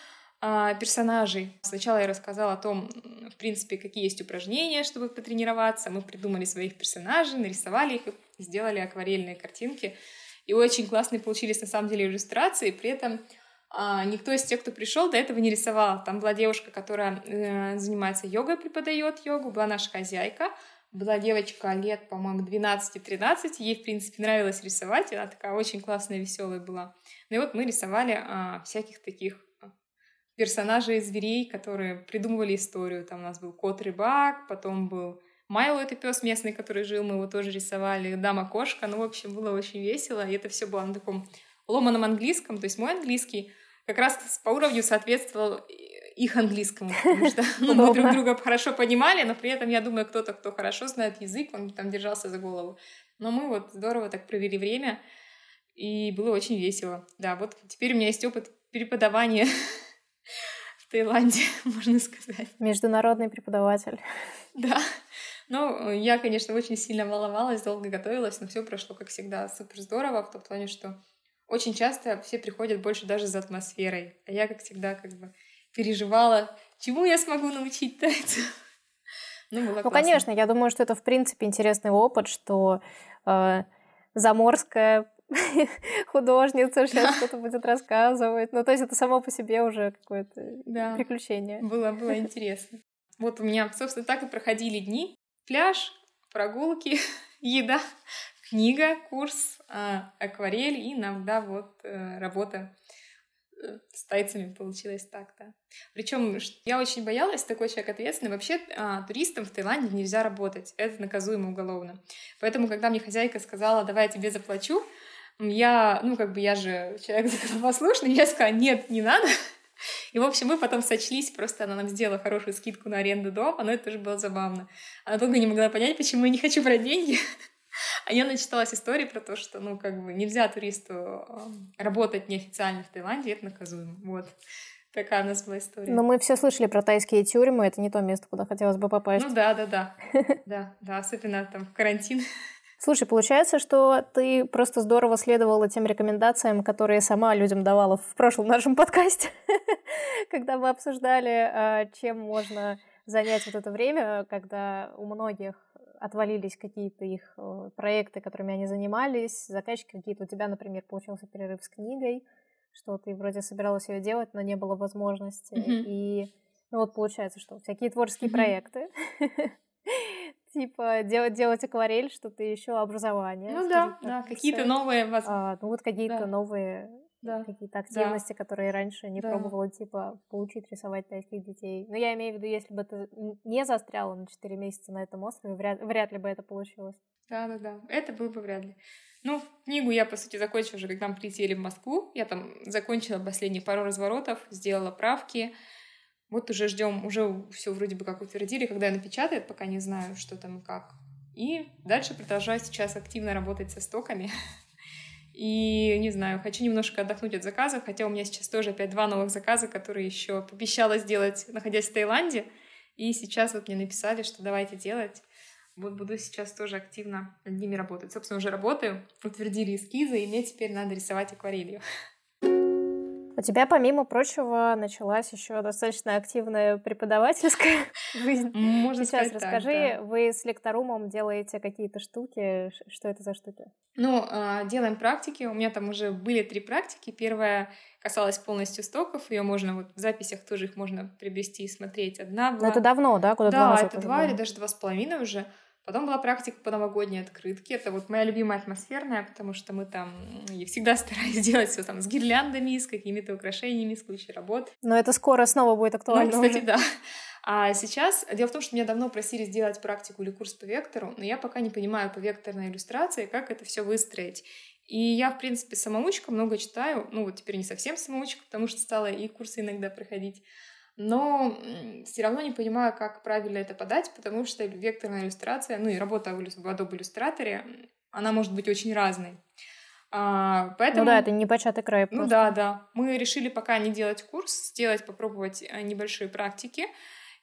а, персонажей. Сначала я рассказала о том, в принципе, какие есть упражнения, чтобы потренироваться. Мы придумали своих персонажей, нарисовали их, сделали акварельные картинки. И очень классные получились на самом деле иллюстрации. При этом никто из тех, кто пришел, до этого не рисовал. Там была девушка, которая э, занимается йогой, преподает йогу, была наша хозяйка. Была девочка лет, по-моему, 12-13, ей, в принципе, нравилось рисовать, она такая очень классная, веселая была. Ну и вот мы рисовали а, всяких таких персонажей зверей, которые придумывали историю. Там у нас был кот-рыбак, потом был Майло, это пес местный, который жил, мы его тоже рисовали, дама-кошка. Ну, в общем, было очень весело. И это все было на таком ломаном английском. То есть мой английский как раз по уровню соответствовал их английскому, *laughs* потому что ну, мы друг друга хорошо понимали, но при этом, я думаю, кто-то, кто хорошо знает язык, он там держался за голову. Но мы вот здорово так провели время, и было очень весело. Да, вот теперь у меня есть опыт преподавания *laughs* в Таиланде, *laughs* можно сказать. Международный преподаватель. Да. Ну, я, конечно, очень сильно волновалась, долго готовилась, но все прошло, как всегда, супер здорово, в том плане, что очень часто все приходят больше даже за атмосферой. А я, как всегда, как бы переживала, чему я смогу научить тайцев. *laughs* Ну, было ну конечно, я думаю, что это, в принципе, интересный опыт, что э, заморская *laughs* художница сейчас что-то будет рассказывать. Ну, то есть это само по себе уже какое-то да. приключение. Было, было интересно. Вот у меня, собственно, так и проходили дни. Пляж, прогулки, *laughs* еда, книга, курс, а, акварель и иногда вот э, работа э, с тайцами получилось так, да. Причем я очень боялась, такой человек ответственный. Вообще а, туристам в Таиланде нельзя работать, это наказуемо уголовно. Поэтому, когда мне хозяйка сказала, давай я тебе заплачу, я, ну, как бы я же человек *laughs* законопослушный, я сказала, нет, не надо. И, в общем, мы потом сочлись, просто она нам сделала хорошую скидку на аренду дома, но это тоже было забавно. Она долго не могла понять, почему я не хочу брать деньги. *laughs* А я начиталась истории про то, что, ну, как бы нельзя туристу работать неофициально в Таиланде, это наказуемо. Вот. Такая у нас была история. Но мы все слышали про тайские тюрьмы, это не то место, куда хотелось бы попасть. Ну да, да, да. *laughs* Да, да, особенно там в карантин. Слушай, получается, что ты просто здорово следовала тем рекомендациям, которые сама людям давала в прошлом нашем подкасте, *laughs* когда мы обсуждали, а, чем можно занять вот это время, когда у многих отвалились какие-то их э, проекты, которыми они занимались, заказчики какие-то. У тебя, например, получился перерыв с книгой, что ты вроде собиралась ее делать, но не было возможности. Mm-hmm. И ну вот получается, что всякие творческие mm-hmm. проекты *laughs* типа делать, делать акварель, что-то еще образование. Ну да, да, какие-то новые а, Ну вот какие-то новые да. какие-то активности, да. которые раньше не да. пробовала, типа получить рисовать тайских детей. Но я имею в виду, если бы ты не застряла на 4 месяца на этом острове, вряд, вряд ли бы это получилось. Да, да, да. Это было бы вряд ли. Ну, книгу я, по сути, закончила уже, когда мы прилетели в Москву. Я там закончила последние пару разворотов, сделала правки, Вот уже ждем, уже все вроде бы как утвердили, когда напечатают, пока не знаю, что там и как. И дальше продолжаю сейчас активно работать со стоками. *laughs* И, не знаю, хочу немножко отдохнуть от заказов, хотя у меня сейчас тоже опять два новых заказа, которые еще пообещала сделать, находясь в Таиланде. И сейчас вот мне написали, что давайте делать. Вот буду сейчас тоже активно над ними работать. Собственно, уже работаю, утвердили эскизы, и мне теперь надо рисовать акварелью. У тебя, помимо прочего, началась еще достаточно активная преподавательская *laughs* жизнь. Можно Сейчас сказать расскажи, так, да. вы с лекторумом делаете какие-то штуки? Что это за штуки? Ну, а, делаем практики. У меня там уже были три практики. Первая касалась полностью стоков. Ее можно вот в записях тоже их можно приобрести и смотреть. Одна была... Но это давно, да? Куда да, это два или даже два с половиной уже. Потом была практика по новогодней открытке. Это вот моя любимая атмосферная, потому что мы там я всегда *laughs* стараюсь делать все там с гирляндами, с какими-то украшениями, с кучей работ. Но это скоро снова будет актуально. Ну, кстати, уже. да. А сейчас, дело в том, что меня давно просили сделать практику или курс по вектору, но я пока не понимаю по векторной иллюстрации, как это все выстроить. И я, в принципе, самоучка, много читаю. Ну, вот теперь не совсем самоучка, потому что стала и курсы иногда проходить но все равно не понимаю, как правильно это подать, потому что векторная иллюстрация, ну и работа в Adobe иллюстраторе, она может быть очень разной. А, поэтому... Ну да, это не початый край. Ну да, да. Мы решили пока не делать курс, сделать, попробовать э, небольшие практики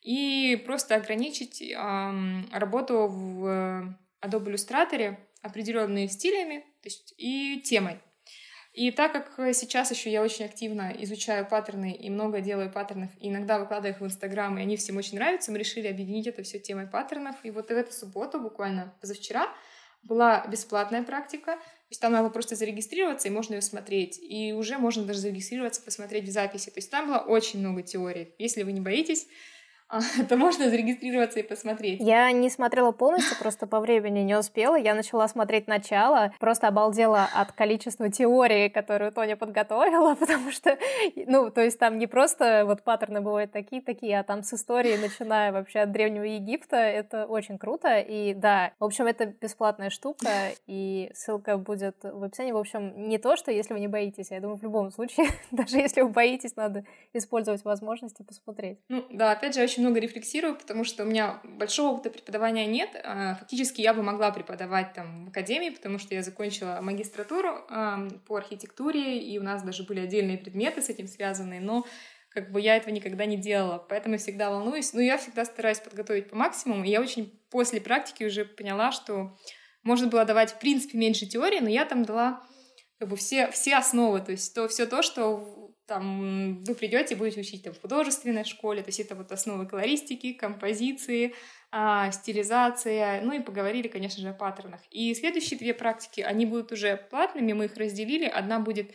и просто ограничить эм, работу в Adobe иллюстраторе определенными стилями то есть, и темой. И так как э, сейчас еще я очень активно изучаю паттерны и много делаю паттернов, и иногда выкладываю их в Инстаграм, и они всем очень нравятся, мы решили объединить это все темой паттернов. И вот в эту субботу, буквально позавчера, была бесплатная практика. То есть там надо просто зарегистрироваться, и можно ее смотреть. И уже можно даже зарегистрироваться, посмотреть в записи. То есть там было очень много теорий. Если вы не боитесь, *laughs* то можно зарегистрироваться и посмотреть. Я не смотрела полностью, просто по времени не успела. Я начала смотреть начало, просто обалдела от количества теории, которую Тоня подготовила, *laughs* потому что, ну, то есть там не просто вот паттерны бывают такие-такие, а там с истории, начиная вообще от Древнего Египта, это очень круто. И да, в общем, это бесплатная штука, и ссылка будет в описании. В общем, не то, что если вы не боитесь, я думаю, в любом случае, *laughs* даже если вы боитесь, надо использовать возможности посмотреть. Ну, да, опять же, очень очень много рефлексирую, потому что у меня большого опыта преподавания нет. А, фактически я бы могла преподавать там в академии, потому что я закончила магистратуру по архитектуре, и у нас даже были отдельные предметы с этим связанные, но как бы я этого никогда не делала, поэтому я всегда волнуюсь. Но я всегда стараюсь подготовить по максимуму, и я очень после практики уже поняла, что можно было давать в принципе меньше теории, но я там дала как бы все, все основы, то есть то, все то, что там вы придете, будете учить там, в художественной школе, то есть это вот основы колористики, композиции, а, стилизация, ну и поговорили, конечно же, о паттернах. И следующие две практики, они будут уже платными, мы их разделили. Одна будет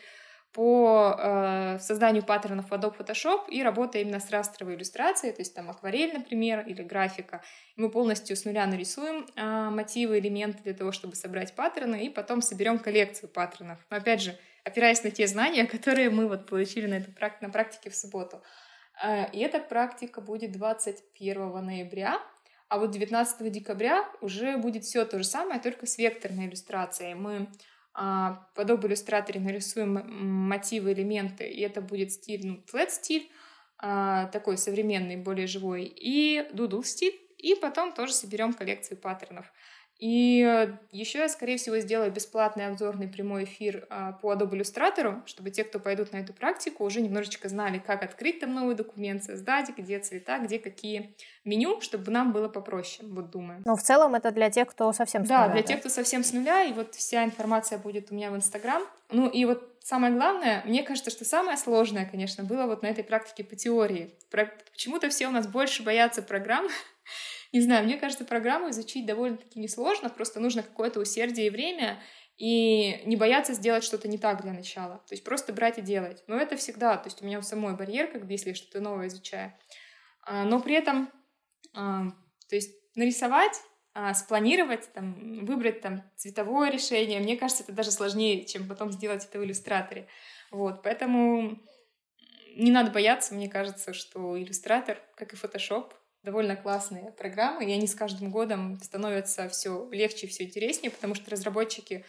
по э, созданию паттернов в Adobe Photoshop и работа именно с растровой иллюстрацией, то есть там акварель, например, или графика. Мы полностью с нуля нарисуем э, мотивы, элементы для того, чтобы собрать паттерны, и потом соберем коллекцию паттернов. Но опять же, опираясь на те знания, *laughs* которые мы вот получили на, эту, на практике в субботу. Э, и эта практика будет 21 ноября, а вот 19 декабря уже будет все то же самое, только с векторной иллюстрацией. Мы а, в Adobe иллюстраторе нарисуем мотивы, элементы, и это будет стиль, ну, flat стиль, а, такой современный, более живой, и doodle стиль, и потом тоже соберем коллекцию паттернов. И э, еще я, скорее всего, сделаю бесплатный обзорный прямой эфир а, по Adobe Illustrator, чтобы те, кто пойдут на эту практику, уже немножечко знали, как открыть там новый документ, создать, где цвета, где какие меню, чтобы нам было попроще, вот думаю. Но в целом это для тех, кто совсем с да, нуля. Для да, для тех, кто совсем с нуля, и вот вся информация будет у меня в Инстаграм. Ну и вот самое главное, мне кажется, что самое сложное, конечно, было вот на этой практике по теории. Почему-то все у нас больше боятся программ, *laughs* не знаю, мне кажется, программу изучить довольно-таки несложно, просто нужно какое-то усердие и время, и не бояться сделать что-то не так для начала. То есть просто брать и делать. Но это всегда, то есть у меня у самой барьер, как бы, если я что-то новое изучаю. А, но при этом, а, то есть нарисовать, а, спланировать, там, выбрать там цветовое решение, мне кажется, это даже сложнее, чем потом сделать это в иллюстраторе. Вот, поэтому не надо бояться, мне кажется, что иллюстратор, как и Photoshop, довольно классные программы, и они с каждым годом становятся все легче, все интереснее, потому что разработчики,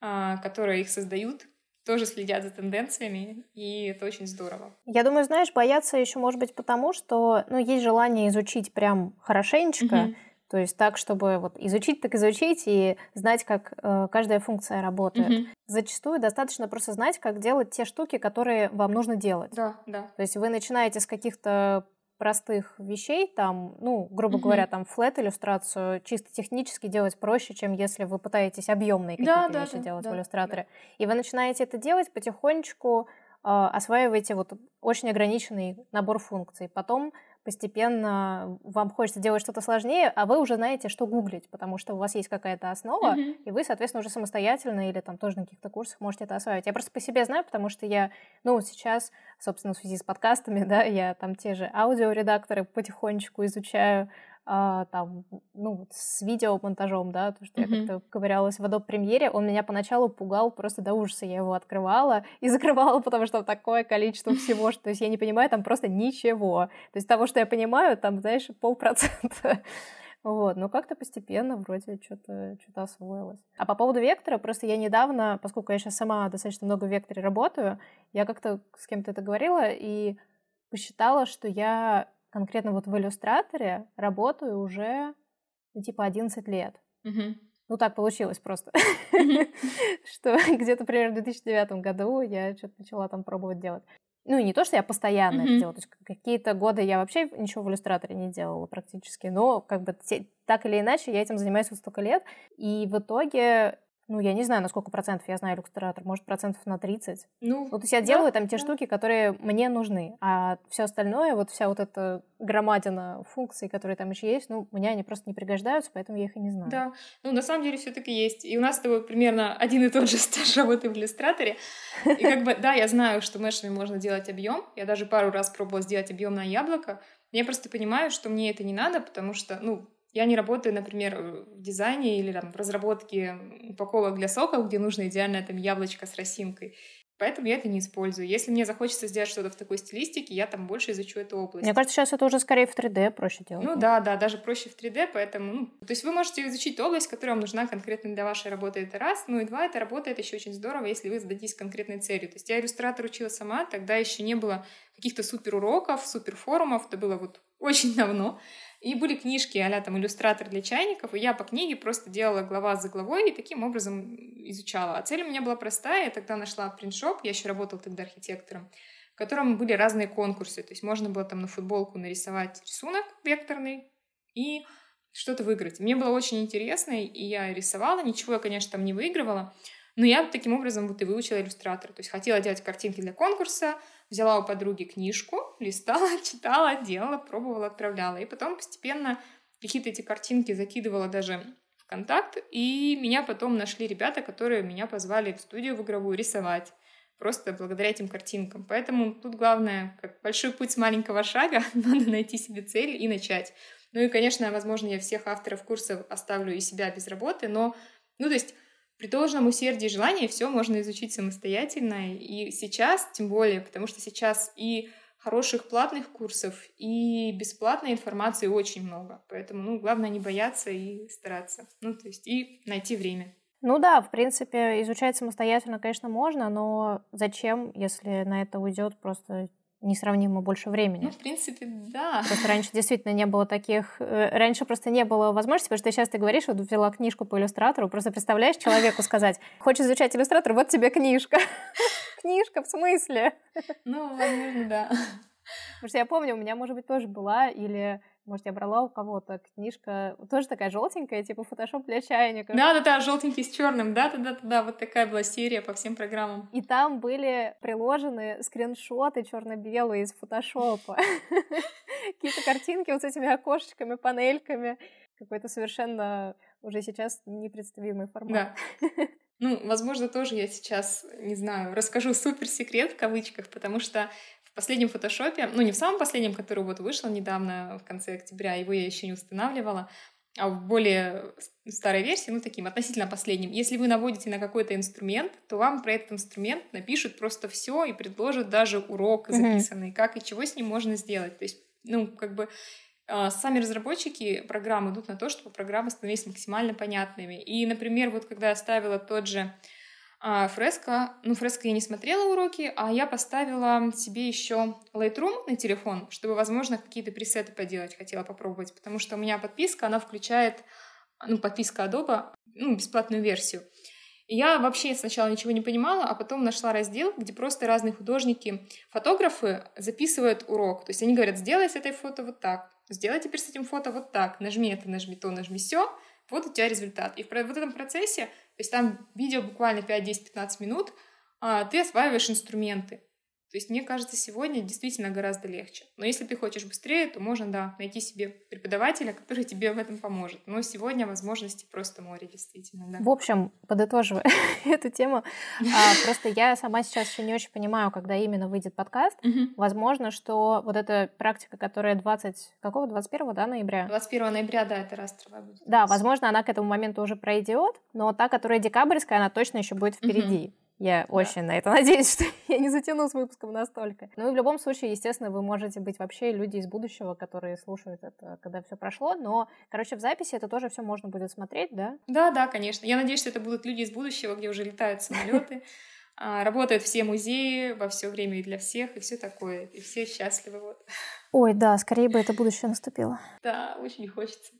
а, которые их создают, тоже следят за тенденциями, и это очень здорово. Я думаю, знаешь, бояться еще может быть потому, что ну, есть желание изучить прям хорошенечко, mm-hmm. то есть так, чтобы вот изучить, так изучить и знать, как э, каждая функция работает. Mm-hmm. Зачастую достаточно просто знать, как делать те штуки, которые вам нужно делать. Да, да. То есть вы начинаете с каких-то простых вещей, там, ну, грубо mm-hmm. говоря, там флет иллюстрацию чисто технически делать проще, чем если вы пытаетесь объемные какие-то да, вещи да, делать да, в иллюстраторе. Да. И вы начинаете это делать потихонечку, э, осваиваете вот очень ограниченный набор функций. Потом постепенно вам хочется делать что-то сложнее, а вы уже знаете, что гуглить, потому что у вас есть какая-то основа, mm-hmm. и вы, соответственно, уже самостоятельно или там тоже на каких-то курсах можете это осваивать. Я просто по себе знаю, потому что я, ну, сейчас, собственно, в связи с подкастами, *laughs* да, я там те же аудиоредакторы потихонечку изучаю, а, там, ну, с видеомонтажом, да, то, что mm-hmm. я как-то ковырялась в Adobe Premiere, он меня поначалу пугал просто до ужаса. Я его открывала и *laughs* закрывала, потому что такое количество всего, что то есть я не понимаю там просто ничего. То есть того, что я понимаю, там, знаешь, полпроцента. *laughs* Вот, но как-то постепенно вроде что-то что освоилось. А по поводу вектора, просто я недавно, поскольку я сейчас сама достаточно много в векторе работаю, я как-то с кем-то это говорила и посчитала, что я конкретно вот в иллюстраторе работаю уже ну, типа 11 лет. Угу. Ну, так получилось просто. *laughs* Что *laughs* где-то примерно в 2009 году я что-то начала там пробовать делать. Ну, и не то, что я постоянно это делала. То есть какие-то годы я вообще ничего в иллюстраторе не делала практически. Но как бы так или иначе я этим занимаюсь вот столько лет. И в итоге ну, я не знаю, на сколько процентов я знаю иллюстратор, может, процентов на 30. Ну, вот, то есть я да, делаю там те да. штуки, которые мне нужны, а все остальное, вот вся вот эта громадина функций, которые там еще есть, ну, мне они просто не пригождаются, поэтому я их и не знаю. Да, ну, на самом деле все таки есть. И у нас с тобой примерно один и тот же *laughs* стаж работы в иллюстраторе. И как бы, да, я знаю, что мешами можно делать объем. Я даже пару раз пробовала сделать объем на яблоко. Я просто понимаю, что мне это не надо, потому что, ну, я не работаю, например, в дизайне или там, в разработке упаковок для соков, где нужно идеальное там яблочко с росинкой. Поэтому я это не использую. Если мне захочется сделать что-то в такой стилистике, я там больше изучу эту область. Мне кажется, сейчас это уже скорее в 3D проще делать. Ну да, да, даже проще в 3D, поэтому... Ну, то есть вы можете изучить область, которая вам нужна конкретно для вашей работы, это раз. Ну и два, это работает еще очень здорово, если вы зададитесь конкретной целью. То есть я иллюстратор учила сама, тогда еще не было каких-то супер уроков, супер форумов, это было вот очень давно. И были книжки а там иллюстратор для чайников, и я по книге просто делала глава за главой и таким образом изучала. А цель у меня была простая, я тогда нашла принтшоп, я еще работала тогда архитектором, в котором были разные конкурсы, то есть можно было там на футболку нарисовать рисунок векторный и что-то выиграть. Мне было очень интересно, и я рисовала, ничего я, конечно, там не выигрывала, но я таким образом вот и выучила иллюстратор. То есть хотела делать картинки для конкурса, взяла у подруги книжку, листала, *laughs* читала, делала, пробовала, отправляла. И потом постепенно какие-то эти картинки закидывала даже в контакт, и меня потом нашли ребята, которые меня позвали в студию в игровую рисовать просто благодаря этим картинкам. Поэтому тут главное, как большой путь с маленького шага, *laughs* надо найти себе цель и начать. Ну и, конечно, возможно, я всех авторов курсов оставлю и себя без работы, но, ну, то есть при должном усердии и желании все можно изучить самостоятельно. И сейчас, тем более, потому что сейчас и хороших платных курсов, и бесплатной информации очень много. Поэтому, ну, главное не бояться и стараться. Ну, то есть и найти время. Ну да, в принципе, изучать самостоятельно, конечно, можно, но зачем, если на это уйдет просто несравнимо больше времени. Ну, в принципе, да. Просто раньше действительно не было таких... Э, раньше просто не было возможности, потому что сейчас ты говоришь, вот взяла книжку по иллюстратору, просто представляешь человеку сказать, хочешь изучать иллюстратор, вот тебе книжка. *laughs* Книжка, в смысле? Ну, возможно, да. Потому что я помню, у меня, может быть, тоже была, или может, я брала у кого-то книжка, тоже такая желтенькая, типа фотошоп для чайника. Да, да, да, желтенький с черным, да, да, да, да, вот такая была серия по всем программам. И там были приложены скриншоты черно-белые из фотошопа. *laughs* Какие-то картинки вот с этими окошечками, панельками. Какой-то совершенно уже сейчас непредставимый формат. Да. Ну, возможно, тоже я сейчас, не знаю, расскажу супер секрет в кавычках, потому что последнем фотошопе, ну не в самом последнем, который вот вышел недавно, в конце октября, его я еще не устанавливала, а в более старой версии, ну таким относительно последним, если вы наводите на какой-то инструмент, то вам про этот инструмент напишут просто все и предложат даже урок записанный, mm-hmm. как и чего с ним можно сделать. То есть, ну, как бы а, сами разработчики программ идут на то, чтобы программы становились максимально понятными. И, например, вот когда я ставила тот же А фреска, ну, фреска я не смотрела уроки, а я поставила себе еще Lightroom на телефон, чтобы, возможно, какие-то пресеты поделать, хотела попробовать, потому что у меня подписка, она включает, ну, подписка Adobe, ну, бесплатную версию. И я вообще сначала ничего не понимала, а потом нашла раздел, где просто разные художники, фотографы записывают урок. То есть они говорят, сделай с этой фото вот так, сделай теперь с этим фото вот так, нажми это, нажми то, нажми все, вот у тебя результат. И в вот этом процессе то есть там видео буквально 5, 10, 15 минут, а ты осваиваешь инструменты. То есть, мне кажется, сегодня действительно гораздо легче. Но если ты хочешь быстрее, то можно, да, найти себе преподавателя, который *laughs* тебе в этом поможет. Но сегодня возможности просто море, действительно, да. В общем, подытоживая *laughs* эту тему, а, просто я сама сейчас еще не очень понимаю, когда именно выйдет подкаст. Возможно, что вот эта практика, которая 20... Какого? 21 да, ноября? 21 ноября, да, это растровая будет. Да, возможно, она к этому моменту уже пройдет, но та, которая декабрьская, она точно еще будет впереди. Я да. очень на это *laughs* надеюсь, что я не затяну с выпуском настолько. Ну и в любом случае, естественно, вы можете быть вообще люди из будущего, которые слушают это, когда все прошло. Но, короче, в записи это тоже все можно будет смотреть, да? Да, да, конечно. Я надеюсь, что это будут люди из будущего, где уже летают самолеты, *laughs* а, работают все музеи во все время и для всех, и все такое. И все счастливы. Вот. Ой, да, скорее бы это будущее наступило. Да, очень хочется.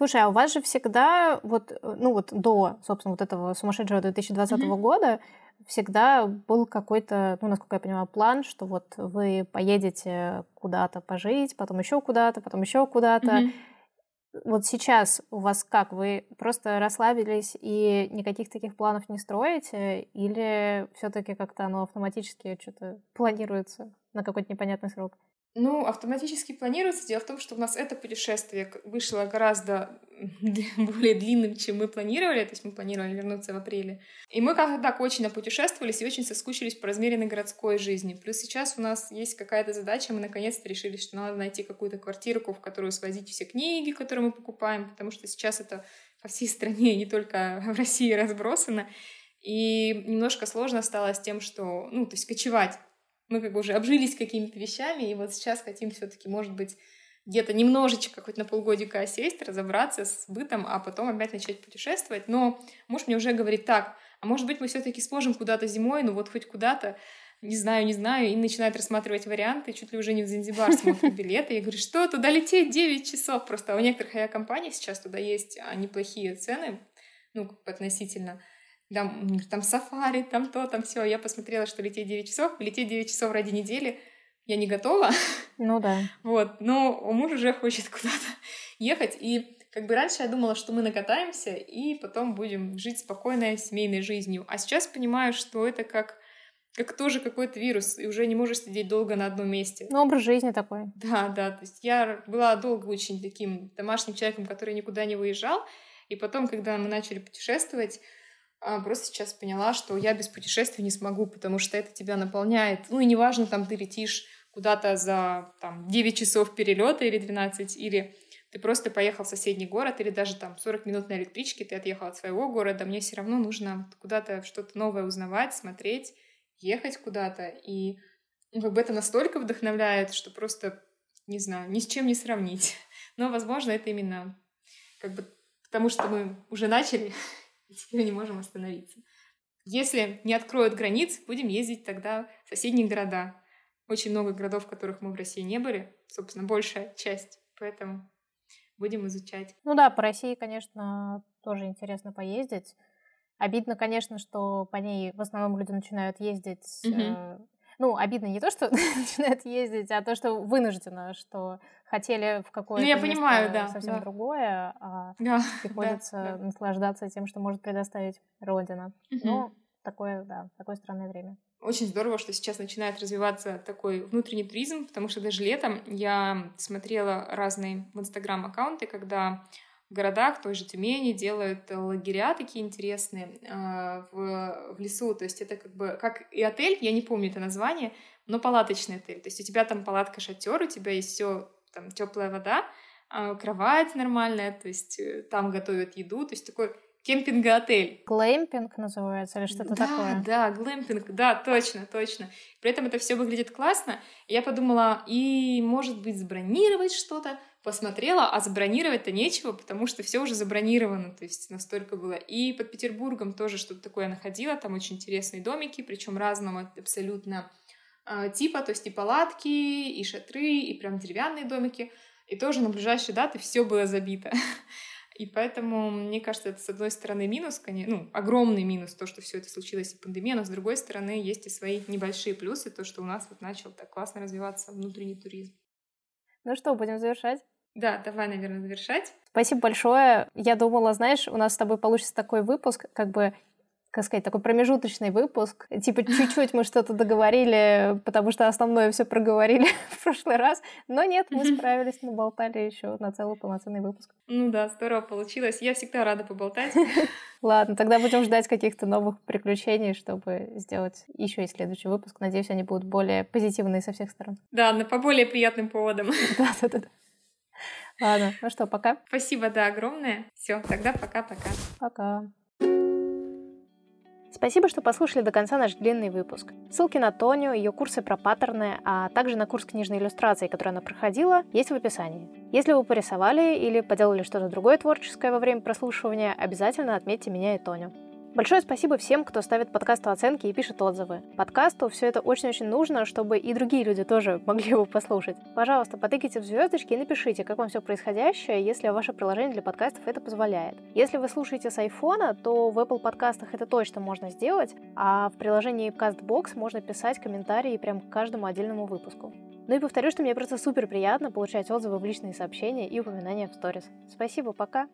Слушай, а у вас же всегда, вот, э, ну вот до, собственно, вот этого сумасшедшего 2020 mm-hmm. года всегда был какой-то, ну, насколько я понимаю, план, что вот вы поедете куда-то пожить, потом еще куда-то, потом еще куда-то. Mm-hmm. Вот сейчас у вас как? Вы просто расслабились и никаких таких планов не строите? Или все-таки как-то оно автоматически что-то планируется на какой-то непонятный срок? Ну, автоматически планируется. Дело в том, что у нас это путешествие вышло гораздо *laughs* более длинным, чем мы планировали. То есть мы планировали вернуться в апреле. И мы как-то так очень напутешествовались и очень соскучились по размеренной городской жизни. Плюс сейчас у нас есть какая-то задача. Мы наконец-то решили, что надо найти какую-то квартирку, в которую свозить все книги, которые мы покупаем, потому что сейчас это по всей стране, не только в России разбросано. И немножко сложно стало с тем, что, ну, то есть кочевать мы как бы уже обжились какими-то вещами, и вот сейчас хотим все-таки, может быть, где-то немножечко, хоть на полгодика сесть, разобраться с бытом, а потом опять начать путешествовать. Но муж мне уже говорит так, а может быть, мы все-таки сможем куда-то зимой, ну вот хоть куда-то, не знаю, не знаю, и начинает рассматривать варианты, чуть ли уже не в Занзибар смотрит билеты. Я говорю, что, туда лететь 9 часов просто. А у некоторых авиакомпаний сейчас туда есть а, неплохие цены, ну, относительно там, там сафари, там то, там все. Я посмотрела, что лететь 9 часов, лететь 9 часов ради недели я не готова. Ну да. *laughs* Вот, но муж уже хочет куда-то *laughs* ехать. И как бы раньше я думала, что мы накатаемся и потом будем жить спокойной семейной жизнью. А сейчас понимаю, что это как как тоже какой-то вирус, и уже не можешь сидеть долго на одном месте. Ну, образ жизни такой. *laughs* Да, да. То есть я была долго очень таким домашним человеком, который никуда не выезжал. И потом, когда мы начали путешествовать, просто сейчас поняла, что я без путешествий не смогу, потому что это тебя наполняет. Ну и неважно, там ты летишь куда-то за там, 9 часов перелета или 12, или ты просто поехал в соседний город, или даже там 40 минут на электричке, ты отъехал от своего города, мне все равно нужно куда-то что-то новое узнавать, смотреть, ехать куда-то. И ну, как бы это настолько вдохновляет, что просто, не знаю, ни с чем не сравнить. *laughs* Но, возможно, это именно как бы потому, что мы уже начали, *laughs* теперь не можем остановиться. Если не откроют границ, будем ездить тогда в соседние города. Очень много городов, в которых мы в России не были, собственно, большая часть, поэтому будем изучать. Ну да, по России, конечно, тоже интересно поездить. Обидно, конечно, что по ней в основном люди начинают ездить угу. э, ну, обидно не то, что *laughs* начинают ездить, а то, что вынуждено, что хотели в какое-то ну, я понимаю, да, совсем да. другое, а да, *laughs* приходится да, да. наслаждаться тем, что может предоставить Родина. Угу. Ну, такое, да, такое странное время. Очень здорово, что сейчас начинает развиваться такой внутренний туризм, потому что даже летом я смотрела разные в Инстаграм аккаунты, когда в городах, той же Тюмени, делают лагеря такие интересные э, в, в лесу. То есть это как бы как и отель, я не помню это название, но палаточный отель. То есть у тебя там палатка шатер, у тебя есть все там теплая вода, э, кровать нормальная, то есть э, там готовят еду, то есть такой кемпинг-отель. Глэмпинг называется или что-то да, такое? Да, глэмпинг, да, точно, точно. При этом это все выглядит классно. Я подумала, и может быть забронировать что-то, посмотрела, а забронировать-то нечего, потому что все уже забронировано, то есть настолько было. И под Петербургом тоже что-то такое находила, там очень интересные домики, причем разного абсолютно типа, то есть и палатки, и шатры, и прям деревянные домики. И тоже на ближайшие даты все было забито. *laughs* И поэтому, мне кажется, это, с одной стороны, минус, конечно, ну, огромный минус, то, что все это случилось в пандемии, но, с другой стороны, есть и свои небольшие плюсы, то, что у нас вот начал так классно развиваться внутренний туризм. Ну что, будем завершать? Да, давай, наверное, завершать. Спасибо большое. Я думала, знаешь, у нас с тобой получится такой выпуск, как бы как сказать, такой промежуточный выпуск. Типа чуть-чуть мы что-то договорили, потому что основное все проговорили *laughs* в прошлый раз. Но нет, мы справились, мы болтали еще на целый полноценный выпуск. Ну да, здорово получилось. Я всегда рада поболтать. *laughs* Ладно, тогда будем ждать каких-то новых приключений, чтобы сделать еще и следующий выпуск. Надеюсь, они будут более позитивные со всех сторон. Да, но по более приятным поводам. *laughs* Да, да, да. Ладно, ну что, пока. Спасибо, да, огромное. Все, тогда пока-пока. Пока. Спасибо, что послушали до конца наш длинный выпуск. Ссылки на Тоню, ее курсы про паттерны, а также на курс книжной иллюстрации, который она проходила, есть в описании. Если вы порисовали или поделали что-то другое творческое во время прослушивания, обязательно отметьте меня и Тоню. Большое спасибо всем, кто ставит подкасту оценки и пишет отзывы. Подкасту все это очень-очень нужно, чтобы и другие люди тоже *laughs* могли его послушать. Пожалуйста, потыкайте в звездочки и напишите, как вам все происходящее, если ваше приложение для подкастов это позволяет. Если вы слушаете с айфона, то в Apple подкастах это точно можно сделать, а в приложении CastBox можно писать комментарии прям к каждому отдельному выпуску. Ну и повторю, что мне просто супер приятно получать отзывы в личные сообщения и упоминания в сторис. Спасибо, пока!